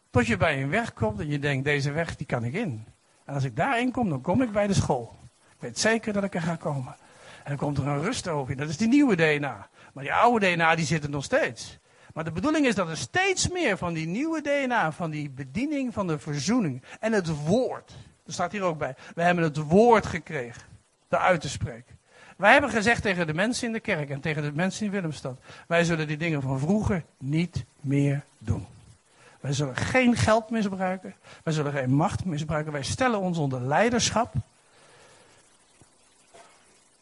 Tot je bij een weg komt en je denkt, deze weg die kan ik in. En als ik daarin kom, dan kom ik bij de school. Ik weet zeker dat ik er ga komen. En dan komt er een rust over. Dat is die nieuwe DNA. Maar die oude DNA die zit er nog steeds. Maar de bedoeling is dat er steeds meer van die nieuwe DNA, van die bediening van de verzoening en het woord. Er staat hier ook bij. We hebben het woord gekregen. Eruit te spreken. Wij hebben gezegd tegen de mensen in de kerk en tegen de mensen in Willemstad. Wij zullen die dingen van vroeger niet meer doen. Wij zullen geen geld misbruiken. Wij zullen geen macht misbruiken. Wij stellen ons onder leiderschap.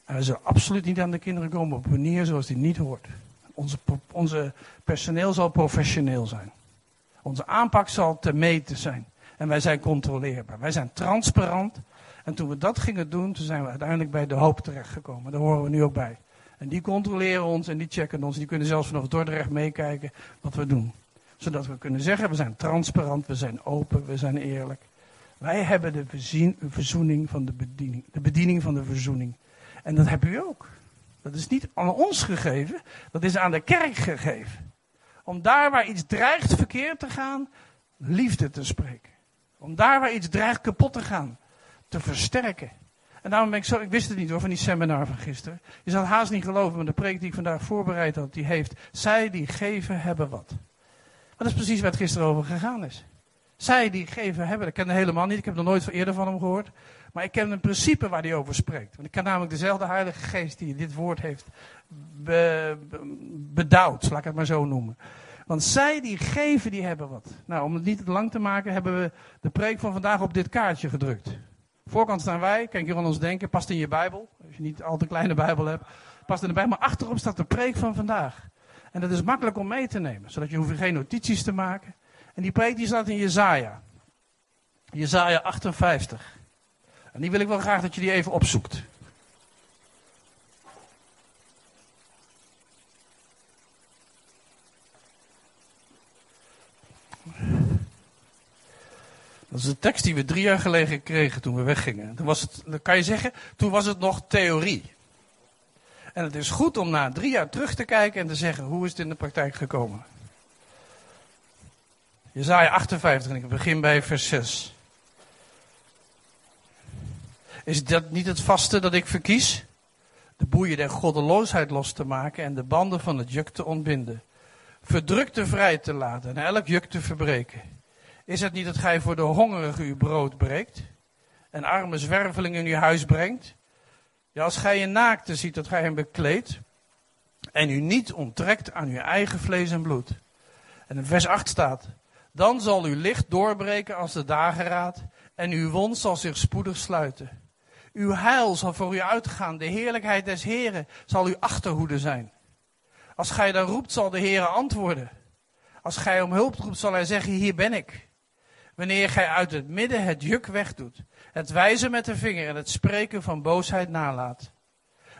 En wij zullen absoluut niet aan de kinderen komen op een manier zoals die niet hoort. Onze, onze personeel zal professioneel zijn. Onze aanpak zal te meten zijn. En wij zijn controleerbaar. Wij zijn transparant. En toen we dat gingen doen, toen zijn we uiteindelijk bij de hoop terechtgekomen. Daar horen we nu ook bij. En die controleren ons en die checken ons. Die kunnen zelfs vanaf Dordrecht meekijken wat we doen. Zodat we kunnen zeggen, we zijn transparant, we zijn open, we zijn eerlijk. Wij hebben de verzoening van de bediening. De bediening van de verzoening. En dat heb u ook. Dat is niet aan ons gegeven, dat is aan de kerk gegeven. Om daar waar iets dreigt verkeerd te gaan, liefde te spreken. Om daar waar iets dreigt kapot te gaan, te versterken. En daarom ben ik zo, ik wist het niet hoor, van die seminar van gisteren. Je zal haast niet geloven, maar de preek die ik vandaag voorbereid had, die heeft, zij die geven hebben wat. Maar dat is precies waar het gisteren over gegaan is. Zij die geven hebben, ik ken helemaal niet, ik heb nog nooit eerder van hem gehoord. Maar ik ken een principe waar hij over spreekt. Want ik ken namelijk dezelfde Heilige Geest die dit woord heeft be, bedouwd, laat ik het maar zo noemen. Want zij die geven, die hebben wat. Nou, om het niet te lang te maken, hebben we de preek van vandaag op dit kaartje gedrukt. Voorkant staan wij, kan je van ons denken, past in je Bijbel. Als je niet al te kleine Bijbel hebt, past in de Bijbel. Maar achterop staat de preek van vandaag. En dat is makkelijk om mee te nemen, zodat je hoeft geen notities te maken. En die preek die staat in Jezaja. Jezaja 58. En die wil ik wel graag dat je die even opzoekt. Dat is de tekst die we drie jaar geleden kregen toen we weggingen. Toen was het, dan kan je zeggen, toen was het nog theorie. En het is goed om na drie jaar terug te kijken en te zeggen, hoe is het in de praktijk gekomen? Jezaja 58 en ik begin bij vers 6. Is dat niet het vaste dat ik verkies? De boeien der goddeloosheid los te maken en de banden van het juk te ontbinden. Verdrukte vrij te laten en elk juk te verbreken. Is het niet dat gij voor de hongerige uw brood breekt en arme zwervelingen in uw huis brengt? Ja, als gij een naakte ziet dat gij hem bekleedt en u niet onttrekt aan uw eigen vlees en bloed. En in vers 8 staat, dan zal uw licht doorbreken als de dageraad en uw wond zal zich spoedig sluiten. Uw heil zal voor u uitgaan. De heerlijkheid des Heren zal uw achterhoede zijn. Als gij dan roept, zal de Heere antwoorden. Als gij om hulp roept, zal hij zeggen, hier ben ik. Wanneer gij uit het midden het juk wegdoet, het wijzen met de vinger en het spreken van boosheid nalaat.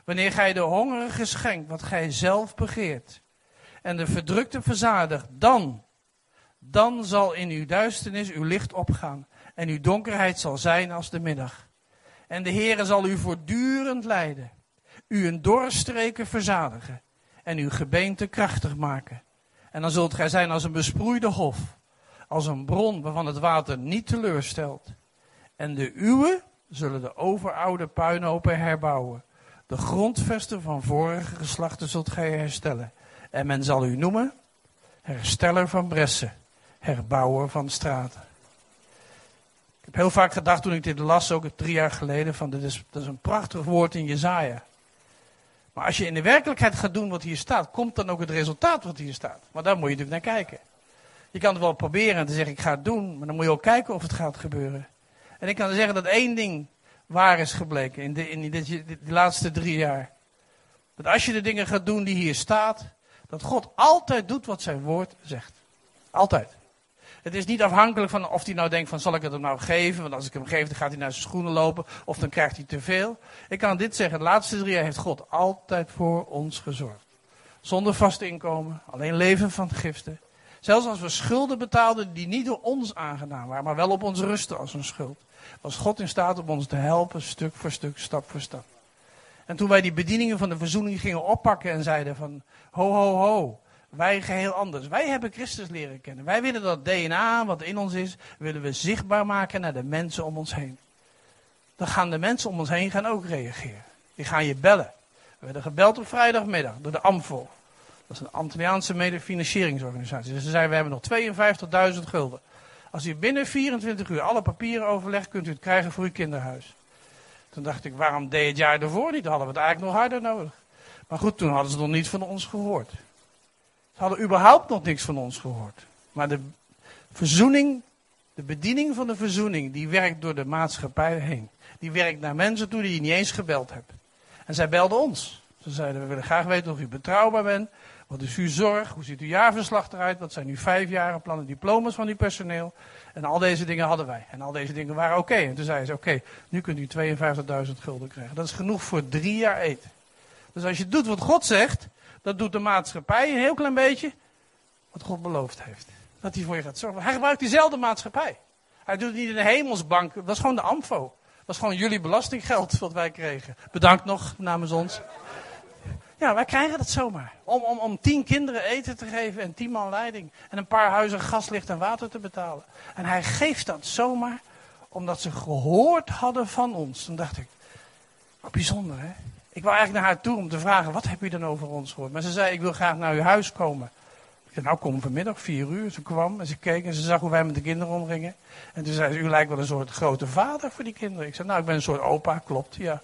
Wanneer gij de hongerige schenkt wat gij zelf begeert, en de verdrukte verzadigt, dan, dan zal in uw duisternis uw licht opgaan, en uw donkerheid zal zijn als de middag. En de Heere zal u voortdurend leiden, u een doorstreken verzadigen en uw gebeente krachtig maken. En dan zult gij zijn als een besproeide hof, als een bron waarvan het water niet teleurstelt. En de uwe zullen de overoude puinhopen herbouwen. De grondvesten van vorige geslachten zult gij herstellen. En men zal u noemen hersteller van bressen, herbouwer van straten. Heb heel vaak gedacht toen ik dit las, ook drie jaar geleden, van dit is, dat is een prachtig woord in Jezaja. Maar als je in de werkelijkheid gaat doen wat hier staat, komt dan ook het resultaat wat hier staat. Maar daar moet je natuurlijk naar kijken. Je kan het wel proberen en te zeggen ik ga het doen, maar dan moet je ook kijken of het gaat gebeuren. En ik kan zeggen dat één ding waar is gebleken in, de, in die laatste drie jaar. Dat als je de dingen gaat doen die hier staat, dat God altijd doet wat zijn woord zegt. Altijd. Het is niet afhankelijk van of hij nou denkt van zal ik het hem nou geven. Want als ik hem geef dan gaat hij naar zijn schoenen lopen. Of dan krijgt hij te veel. Ik kan dit zeggen. De laatste drie jaar heeft God altijd voor ons gezorgd. Zonder vast inkomen. Alleen leven van giften. Zelfs als we schulden betaalden die niet door ons aangedaan waren. Maar wel op ons rusten als een schuld. Was God in staat om ons te helpen stuk voor stuk, stap voor stap. En toen wij die bedieningen van de verzoening gingen oppakken en zeiden van ho ho ho. Wij geheel anders. Wij hebben Christus leren kennen. Wij willen dat DNA wat in ons is, willen we zichtbaar maken naar de mensen om ons heen. Dan gaan de mensen om ons heen gaan ook reageren. Die gaan je bellen. We werden gebeld op vrijdagmiddag door de AMFO. Dat is een Antilliaanse medefinancieringsorganisatie. Dus ze zeiden, we hebben nog 52.000 gulden. Als u binnen 24 uur alle papieren overlegt, kunt u het krijgen voor uw kinderhuis. Toen dacht ik, waarom deed het jaar ervoor niet? Dan hadden we het eigenlijk nog harder nodig. Maar goed, toen hadden ze nog niet van ons gehoord. Ze hadden überhaupt nog niks van ons gehoord. Maar de verzoening, de bediening van de verzoening, die werkt door de maatschappij heen. Die werkt naar mensen toe die je niet eens gebeld hebt. En zij belden ons. Ze zeiden, we willen graag weten of u betrouwbaar bent. Wat is uw zorg? Hoe ziet uw jaarverslag eruit? Wat zijn uw vijfjaren plannen, diploma's van uw personeel? En al deze dingen hadden wij. En al deze dingen waren oké. En toen zeiden ze, oké, nu kunt u 52.000 gulden krijgen. Dat is genoeg voor drie jaar eten. Dus als je doet wat God zegt, dat doet de maatschappij een heel klein beetje wat God beloofd heeft. Dat hij voor je gaat zorgen. Hij gebruikt diezelfde maatschappij. Hij doet het niet in de hemelsbank. Dat is gewoon de AMFO. Dat is gewoon jullie belastinggeld wat wij kregen. Bedankt nog namens ons. Ja, wij krijgen dat zomaar. Om, om, om tien kinderen eten te geven en tien man leiding. En een paar huizen gas, licht en water te betalen. En hij geeft dat zomaar omdat ze gehoord hadden van ons. Toen dacht ik, bijzonder hè. Ik wou eigenlijk naar haar toe om te vragen, wat heb u dan over ons gehoord? Maar ze zei, ik wil graag naar uw huis komen. Ik zei, nou kom vanmiddag, vier uur. Ze kwam en ze keek en ze zag hoe wij met de kinderen omgingen. En toen zei ze, u lijkt wel een soort grote vader voor die kinderen. Ik zei, nou ik ben een soort opa, klopt, ja.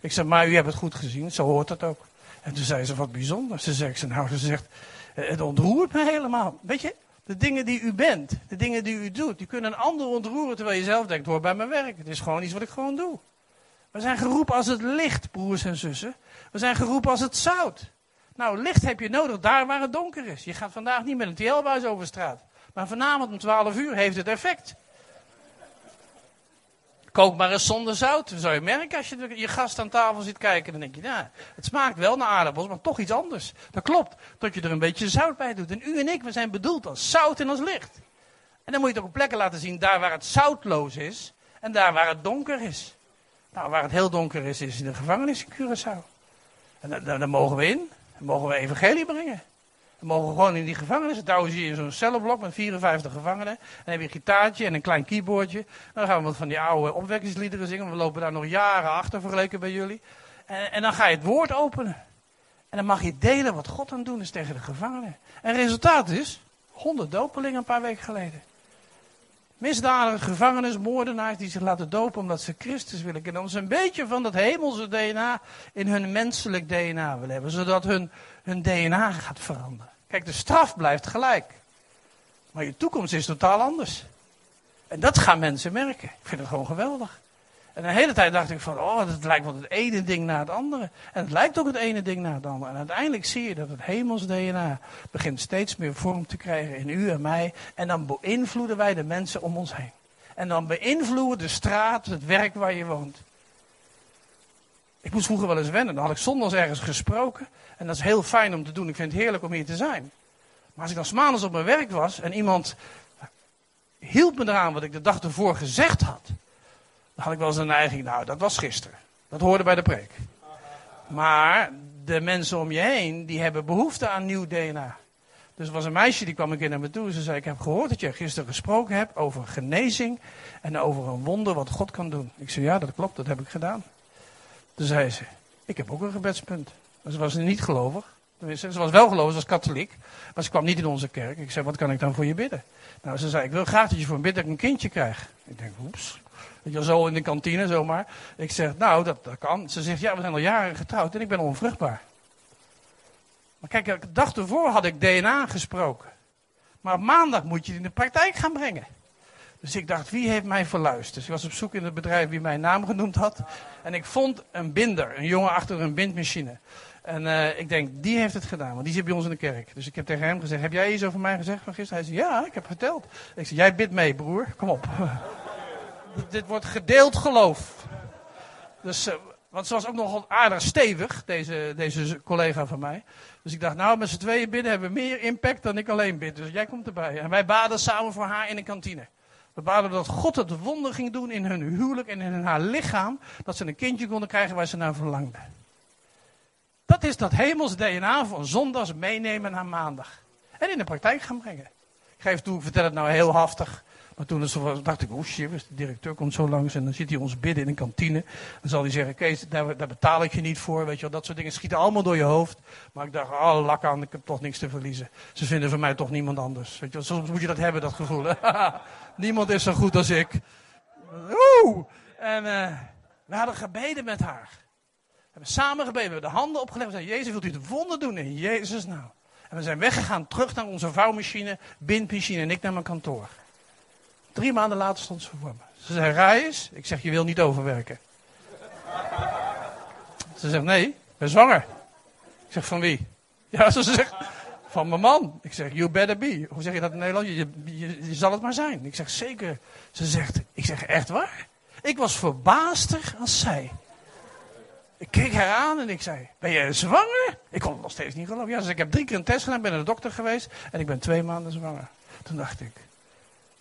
Ik zei, maar u hebt het goed gezien, zo hoort het ook. En toen zei ze, wat bijzonder. Ze zegt, nou, ze zegt, het ontroert me helemaal. Weet je, de dingen die u bent, de dingen die u doet, die kunnen een ander ontroeren terwijl je zelf denkt, hoor bij mijn werk. Het is gewoon iets wat ik gewoon doe. We zijn geroepen als het licht, broers en zussen. We zijn geroepen als het zout. Nou, licht heb je nodig daar waar het donker is. Je gaat vandaag niet met een TL-buis over straat. Maar vanavond om 12 uur heeft het effect. Kook maar eens zonder zout. Dan zou je merken als je je gast aan tafel zit kijken. Dan denk je, nou, het smaakt wel naar aardappels, maar toch iets anders. Dat klopt, dat je er een beetje zout bij doet. En u en ik, we zijn bedoeld als zout en als licht. En dan moet je het ook op plekken laten zien, daar waar het zoutloos is. En daar waar het donker is. Nou, waar het heel donker is, is in de gevangenis in Curaçao. En daar, mogen we in. Dan mogen we evangelie brengen. Dan mogen we gewoon in die gevangenis. Dan douwen ze in zo'n cellenblok met 54 gevangenen. Dan heb je een gitaartje en een klein keyboardje. Dan gaan we wat van die oude opwekkingsliederen zingen. We lopen daar nog jaren achter vergeleken bij jullie. En, en dan ga je het woord openen. En dan mag je delen wat God aan het doen is tegen de gevangenen. En resultaat is 100 dopelingen een paar weken geleden. Misdadigers, gevangenis, moordenaars die zich laten dopen omdat ze Christus willen kennen. Omdat ze een beetje van dat hemelse DNA in hun menselijk DNA willen hebben. Zodat hun, hun DNA gaat veranderen. Kijk, de straf blijft gelijk. Maar je toekomst is totaal anders. En dat gaan mensen merken. Ik vind het gewoon geweldig. En de hele tijd dacht ik van, oh, het lijkt wel het ene ding na het andere. En het lijkt ook het ene ding na het andere. En uiteindelijk zie je dat het hemels DNA begint steeds meer vorm te krijgen in u en mij. En dan beïnvloeden wij de mensen om ons heen. En dan beïnvloeden de straat, het werk waar je woont. Ik moest vroeger wel eens wennen. Dan had ik zondags ergens gesproken. En dat is heel fijn om te doen. Ik vind het heerlijk om hier te zijn. Maar als ik dan smaandags op mijn werk was en iemand hielp me eraan wat ik de dag ervoor gezegd had. Had ik wel eens een neiging, nou dat was gisteren. Dat hoorde bij de preek. Maar de mensen om je heen, die hebben behoefte aan nieuw DNA. Dus er was een meisje die kwam een keer naar me toe en ze zei, ik heb gehoord dat je gisteren gesproken hebt over genezing en over een wonder wat God kan doen. Ik zei, ja dat klopt, dat heb ik gedaan. Toen zei ze, ik heb ook een gebedspunt. Ze was niet gelovig. Ze was wel gelovig, ze was katholiek. Maar ze kwam niet in onze kerk. Ik zei, wat kan ik dan voor je bidden? Nou, ze zei, ik wil graag dat je voor dat ik een kindje krijg. Ik denk, oeps. Weet je, zo in de kantine zomaar. Ik zeg, nou, dat, kan. Ze zegt, ja, we zijn al jaren getrouwd en ik ben onvruchtbaar. Maar kijk, de dag ervoor had ik DNA gesproken. Maar op maandag moet je het in de praktijk gaan brengen. Dus ik dacht, wie heeft mij verluisterd? Dus ik was op zoek in het bedrijf wie mijn naam genoemd had. En ik vond een binder, een jongen achter een bindmachine. En eh, ik denk, die heeft het gedaan, want die zit bij ons in de kerk. Dus ik heb tegen hem gezegd, heb jij iets over mij gezegd van gisteren? Hij zei, ja, ik heb verteld. Ik zei, jij bidt mee, broer, kom op. dit wordt gedeeld geloof. Dus, uh, want ze was ook nog aardig stevig, deze, deze collega van mij. Dus ik dacht, nou, met z'n tweeën bidden hebben we meer impact dan ik alleen bid. Dus jij komt erbij. En wij baden samen voor haar in de kantine. We baden dat God het wonder ging doen in hun huwelijk en in haar lichaam. Dat ze een kindje konden krijgen waar ze naar verlangden. Dat is dat hemels DNA van zondags meenemen naar maandag. En in de praktijk gaan brengen. Ik geef toe, ik vertel het nou heel haftig. Maar toen dacht ik, oh shit, de directeur komt zo langs en dan zit hij ons bidden in een kantine. Dan zal hij zeggen, Kees, daar, daar, betaal ik je niet voor, weet je wel. Dat soort dingen schieten allemaal door je hoofd. Maar ik dacht, oh, lak aan, ik heb toch niks te verliezen. Ze vinden van mij toch niemand anders. Weet je wel, soms moet je dat hebben, dat gevoel. niemand is zo goed als ik. Oeh! En uh, we hadden gebeden met haar. We hebben samen gebeden, we hebben de handen opgelegd. We zeiden, Jezus, wilt u het wonder doen in Jezus nou? En we zijn weggegaan, terug naar onze vouwmachine, bindmachine en ik naar mijn kantoor. Drie maanden later stond ze voor me. Ze zei, Rijs, ik zeg, je wil niet overwerken. Ze zegt, nee, ben zwanger. Ik zeg, van wie? Ja, ze zegt, van mijn man. Ik zeg, you better be. Hoe zeg je dat in Nederland? Je, je, zal het maar zijn. Ik zeg, zeker. Ze zegt, ik zeg, echt waar? Ik was verbaasder als zij. Ik keek haar aan en ik zei, ben je zwanger? Ik kon het nog steeds niet geloven. Ja, dus ik heb drie keer een test gedaan, ben naar de dokter geweest en ik ben twee maanden zwanger. Toen dacht ik,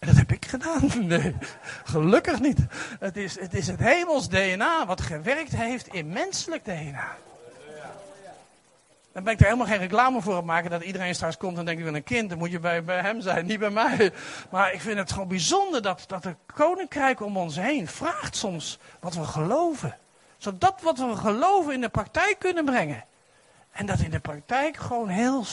dat heb ik gedaan. Nee, gelukkig niet. Het is, het is het hemels DNA wat gewerkt heeft in menselijk DNA. Dan ben ik er helemaal geen reclame voor aan maken dat iedereen straks komt en denkt, ik ben een kind, dan moet je bij, bij hem zijn, niet bij mij. Maar ik vind het gewoon bijzonder dat, dat het koninkrijk om ons heen vraagt soms wat we geloven. Zodat wat we geloven in de praktijk kunnen brengen. En dat in de praktijk gewoon heel,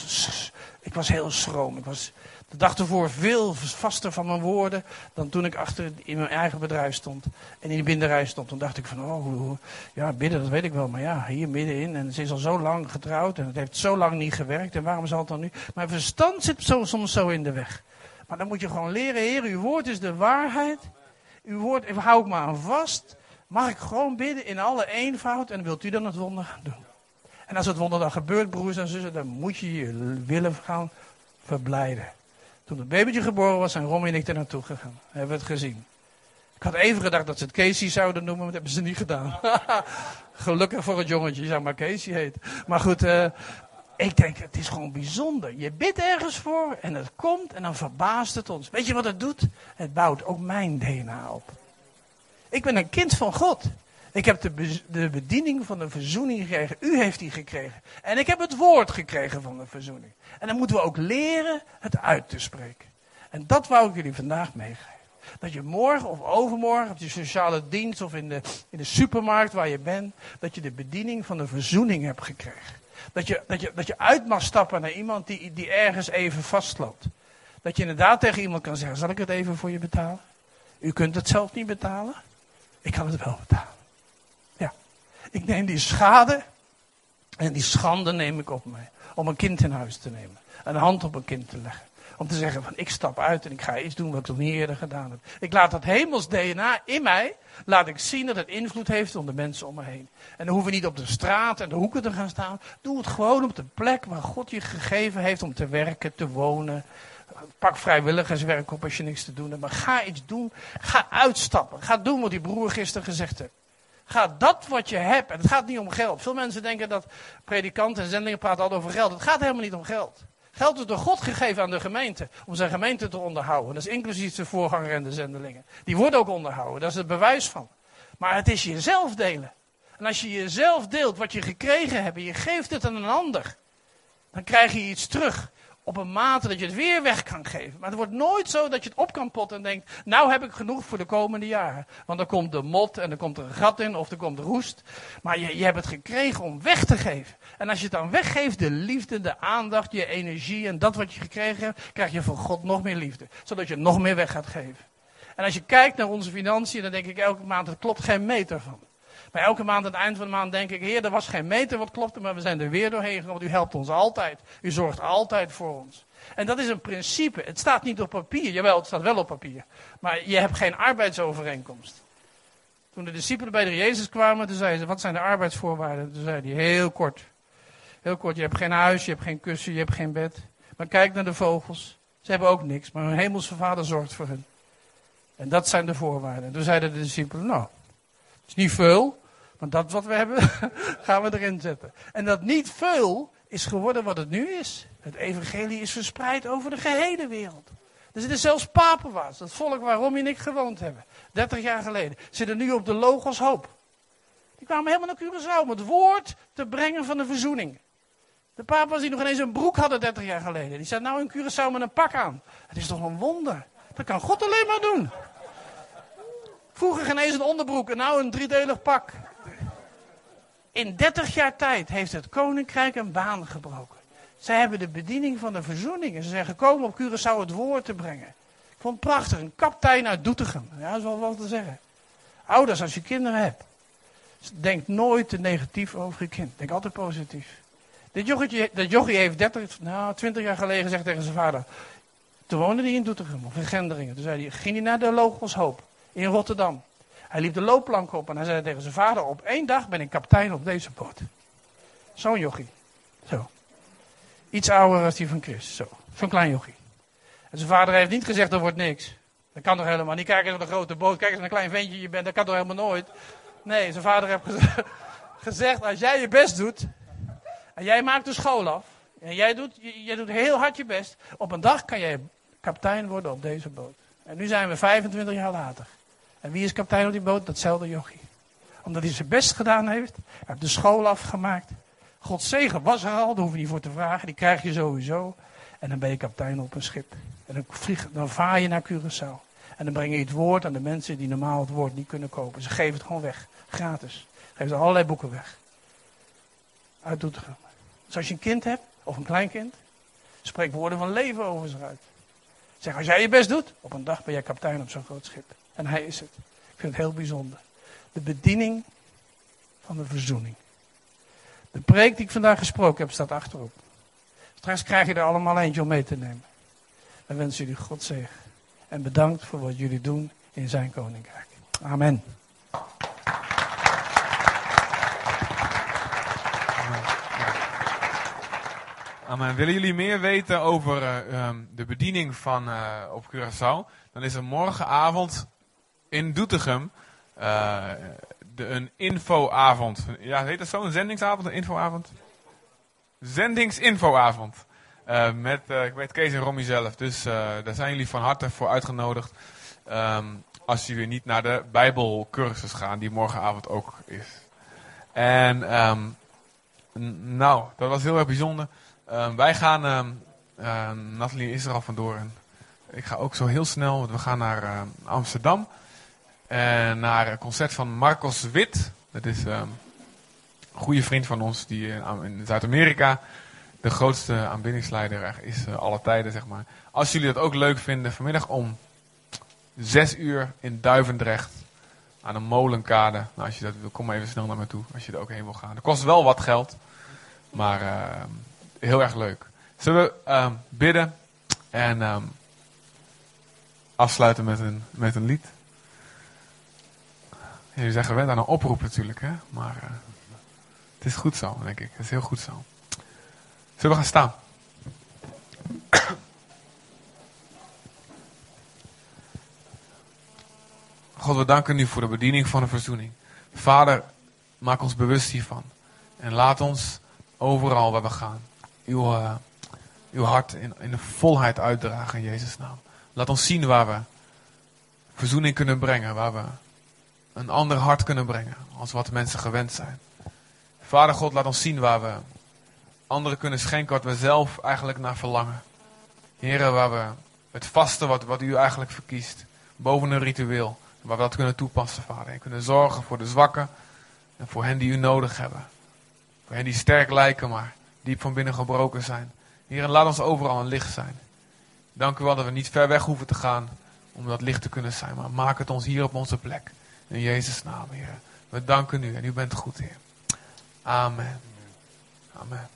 ik was heel schroom. Ik was, de dag ervoor veel vaster van mijn woorden dan toen ik achter in mijn eigen bedrijf stond. En in de binderij stond. Toen dacht ik van, oh, ja, bidden, dat weet ik wel. Maar ja, hier middenin. En ze is al zo lang getrouwd en het heeft zo lang niet gewerkt. En waarom zal het dan nu? Mijn verstand zit zo, soms zo in de weg. Maar dan moet je gewoon leren, Heer, uw woord is de waarheid. Uw woord, hou ik me aan vast. Mag ik gewoon bidden in alle eenvoud en wilt u dan het wonder gaan doen? En als het wonder dan gebeurt, broers en zussen, dan moet je je willen gaan verblijden. Toen het babytje geboren was, zijn Romy en ik er naartoe gegaan. Hebben we het gezien. Ik had even gedacht dat ze het Casey zouden noemen, maar dat hebben ze niet gedaan. Gelukkig voor het jongetje, je zou maar Casey heet. Maar goed, uh, ik denk, het is gewoon bijzonder. Je bidt ergens voor en het komt en dan verbaast het ons. Weet je wat het doet? Het bouwt ook mijn DNA op. Ik ben een kind van God. Ik heb de, de bediening van de verzoening gekregen. U heeft die gekregen. En ik heb het woord gekregen van de verzoening. En dan moeten we ook leren het uit te spreken. En dat wou ik jullie vandaag meegeven. Dat je morgen of overmorgen op je sociale dienst of in de, in de supermarkt waar je bent, dat je de bediening van de verzoening hebt gekregen. Dat je, dat je, dat je uit mag stappen naar iemand die, die ergens even vastloopt. Dat je inderdaad tegen iemand kan zeggen, zal ik het even voor je betalen? U kunt het zelf niet betalen. Ik kan het wel betalen. Ik neem die schade en die schande neem ik op mij. Om een kind in huis te nemen. Een hand op een kind te leggen. Om te zeggen van ik stap uit en ik ga iets doen wat ik nog niet eerder gedaan heb. Ik laat dat hemels DNA in mij, laat ik zien dat het invloed heeft op de mensen om me heen. En dan hoeven we niet op de straat en de hoeken te gaan staan. Doe het gewoon op de plek waar God je gegeven heeft om te werken, te wonen. Pak vrijwilligerswerk op als je niks te doen hebt. Maar ga iets doen. Ga uitstappen. Ga doen wat die broer gisteren gezegd heeft. Ga dat wat je hebt. En het gaat niet om geld. Veel mensen denken dat predikanten en zendingen praten altijd over geld. Het gaat helemaal niet om geld. Geld is door God gegeven aan de gemeente. Om zijn gemeente te onderhouden. Dat is inclusief de voorganger en de zendelingen. Die worden ook onderhouden. Dat is het bewijs van. Maar het is jezelf delen. En als je jezelf deelt wat je gekregen hebt en je geeft het aan een ander. Dan krijg je iets terug op een mate dat je het weer weg kan geven. Maar het wordt nooit zo dat je het op kan potten en denkt, nou heb ik genoeg voor de komende jaren. Want dan komt de mot en dan komt er een gat in of er komt roest. Maar je, je hebt het gekregen om weg te geven. En als je het dan weggeeft, de liefde, de aandacht, je energie en dat wat je gekregen hebt, krijg je van God nog meer liefde. Zodat je nog meer weg gaat geven. En als je kijkt naar onze financiën, dan denk ik elke maand, het klopt geen meter van. Maar elke maand aan het eind van de maand denk ik, heer, er was geen meter wat klopte, maar we zijn er weer doorheen gegaan, want u helpt ons altijd. U zorgt altijd voor ons. En dat is een principe. Het staat niet op papier. Jawel, het staat wel op papier. Maar je hebt geen arbeidsovereenkomst. Toen de discipelen bij de Jezus kwamen, toen zeiden ze, wat zijn de arbeidsvoorwaarden? Toen zei hij heel kort. Heel kort, je hebt geen huis, je hebt geen kussen, je hebt geen bed. Maar kijk naar de vogels. Ze hebben ook niks, maar hun hemelse vader zorgt voor hen. En dat zijn de voorwaarden. En toen zeiden de discipelen, nou, het is niet veel, maar dat wat we hebben, gaan we erin zetten. En dat niet veel is geworden wat het nu is. Het evangelie is verspreid over de gehele wereld. Er zitten zelfs papenwaars, dat volk waar Romy en ik gewoond hebben, 30 jaar geleden, zitten nu op de Logos Hoop. Die kwamen helemaal naar Curaçao om het woord te brengen van de verzoening. De papa's die nog ineens een broek hadden 30 jaar geleden, die zaten nou in Curaçao met een pak aan. Het is toch een wonder. Dat kan God alleen maar doen. Vroeger geen eens een onderbroek en nou een driedelig pak. In 30 jaar tijd heeft het koninkrijk een baan gebroken. Zij hebben de bediening van de verzoening. En ze zijn gekomen op Curaçao het woord te brengen. Ik vond het prachtig. Een kaptein uit Doetinchem. Ja, dat is wel wat te zeggen. Ouders, als je kinderen hebt. Denk nooit te negatief over je kind. Denk altijd positief. Dit jochie, dat jochie heeft 30, nou, 20 jaar geleden gezegd tegen zijn vader. Toen woonde hij in Doetinchem of in Genderingen. Toen zei hij, ging hij naar de Logos Hoop in Rotterdam. Hij liep de loopplank op en hij zei tegen zijn vader: Op één dag ben ik kapitein op deze boot. Zo'n jochie. Zo. Iets ouder als die van Chris. Zo. Zo'n klein jochie. En zijn vader heeft niet gezegd: Er wordt niks. Dat kan toch helemaal niet. Kijk eens naar de grote boot. Kijk eens naar een klein ventje je bent. Dat kan toch helemaal nooit. Nee, zijn vader heeft gezegd: Als jij je best doet. En jij maakt de school af. En jij doet, jij doet heel hard je best. Op een dag kan jij kapitein worden op deze boot. En nu zijn we 25 jaar later. En wie is kapitein op die boot? Datzelfde jochie. Omdat hij zijn best gedaan heeft. Hij heeft de school afgemaakt. Gods zegen was er al, daar hoef je niet voor te vragen. Die krijg je sowieso. En dan ben je kapitein op een schip. En dan, vlieg, dan vaar je naar Curaçao. En dan breng je het woord aan de mensen die normaal het woord niet kunnen kopen. Ze geven het gewoon weg. Gratis. Geven ze allerlei boeken weg. Uit Doetinchem. Dus als je een kind hebt, of een kleinkind, spreek woorden van leven over ze uit. Zeg, als jij je best doet, op een dag ben jij kapitein op zo'n groot schip. En hij is het. Ik vind het heel bijzonder. De bediening van de verzoening. De preek die ik vandaag gesproken heb, staat achterop. Straks krijg je er allemaal eentje om mee te nemen. Dan wens jullie God zegen. En bedankt voor wat jullie doen in zijn koninkrijk. Amen. Amen. Willen jullie meer weten over uh, um, de bediening van uh, op Curaçao? Dan is er morgenavond in Doetinchem uh, de, een infoavond. Ja, heet dat zo? Een zendingsavond, een infoavond? Zendingsinfoavond. Uh, met, uh, ik weet Kees en Romy zelf. Dus daar zijn jullie van harte voor uitgenodigd. Um, als jullie niet naar de Bijbelcursus gaan, die morgenavond ook is. En um, nou, dat was heel erg bijzonder. Um, wij gaan, Nathalie is er al vandoor. En ik ga ook zo heel snel, want we gaan naar Amsterdam. En naar een concert van Marcos Wit. Dat is um, een goede vriend van ons die in, in Zuid-Amerika de grootste aanbiddingsleider is uh, alle tijden, zeg maar. Als jullie dat ook leuk vinden, vanmiddag om 6 uur in Duivendrecht aan een molenkade. Nou, als je dat wil, kom maar even snel naar me toe als je er ook heen wil gaan. Dat kost wel wat geld, maar uh, heel erg leuk. Zullen we uh, bidden en afsluiten met een, met een lied? Jullie zijn gewend aan een oproep natuurlijk, hè? maar uh, het is goed zo, denk ik. Het is heel goed zo. Zullen we gaan staan? God, we danken u voor de bediening van de verzoening. Vader, maak ons bewust hiervan. En laat ons overal waar we gaan uw, uh, uw hart in, in de volheid uitdragen in Jezus' naam. Laat ons zien waar we verzoening kunnen brengen, waar we een ander hart kunnen brengen als wat mensen gewend zijn. Vader God, laat ons zien waar we anderen kunnen schenken wat we zelf eigenlijk naar verlangen. Heren, waar we het vasten wat, wat u eigenlijk verkiest, boven een ritueel, waar we dat kunnen toepassen, Vader. En kunnen zorgen voor de zwakken en voor hen die u nodig hebben. Voor hen die sterk lijken, maar diep van binnen gebroken zijn. Heren, laat ons overal een licht zijn. Dank u wel dat we niet ver weg hoeven te gaan om dat licht te kunnen zijn, maar maak het ons hier op onze plek. In Jezus' naam, Heer. We danken u en u bent goed, Heer. Amen. Amen.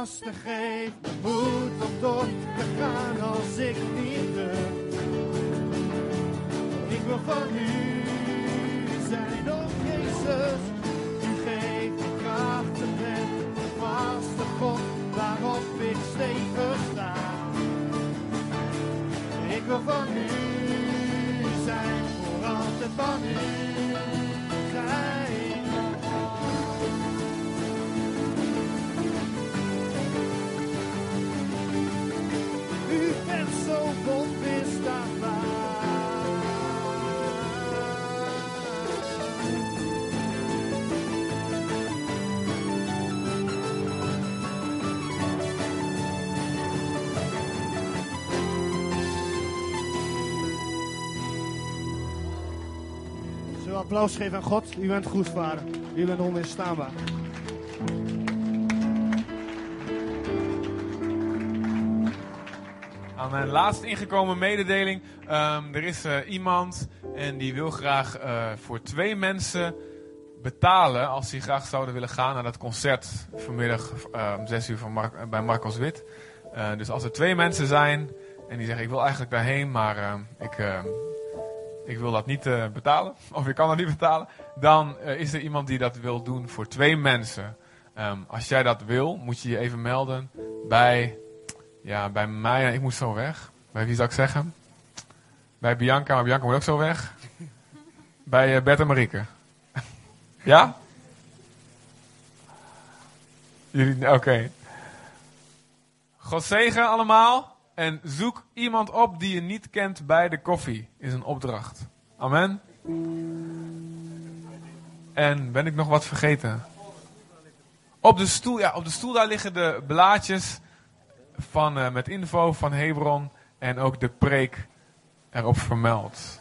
Me vast en geeft me moed om door te gaan als ik niet durf. Ik wil van u zijn, oh Jezus. Applaus geven aan God? U bent goed, vader. U bent onweerstaanbaar. Aan mijn laatst ingekomen mededeling. Ehm, er is eh, iemand en die wil graag eh, voor twee mensen betalen als die graag zouden willen gaan naar dat concert vanmiddag eh, om 6 uur van bij Marcos Wit. Dus als er twee mensen zijn en die zeggen ik wil eigenlijk daarheen, maar ehm, ik, ehm, ik wil dat niet eh, betalen of ik kan dat niet betalen, dan eh, is er iemand die dat wil doen voor twee mensen. Ehm, als jij dat wil, moet je je even melden bij ja, bij mij, ik moet zo weg. Bij wie zou ik zeggen? Bij Bianca, maar Bianca moet ook zo weg. Bij eh, Bert en Marieke. ja? Jullie, oké. God zegen allemaal. En zoek iemand op die je niet kent bij de koffie. Is een opdracht. Amen. En ben ik nog wat vergeten? Op de stoel, ja, op de stoel daar liggen de blaadjes van, eh, met info van Hebron en ook de preek erop vermeld.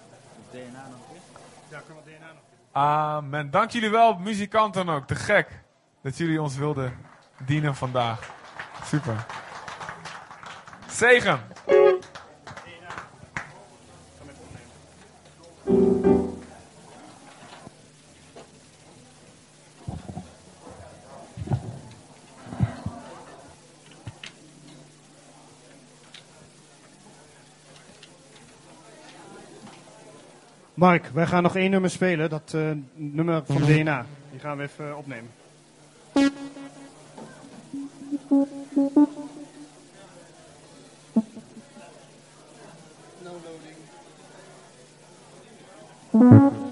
Amen. Dank jullie wel, muzikanten ook. Te gek dat jullie ons wilden dienen vandaag. Super. Zegen. Mark, wij gaan nog één nummer spelen. Dat eh, nummer van DNA. Die gaan we even opnemen. Mm-hmm.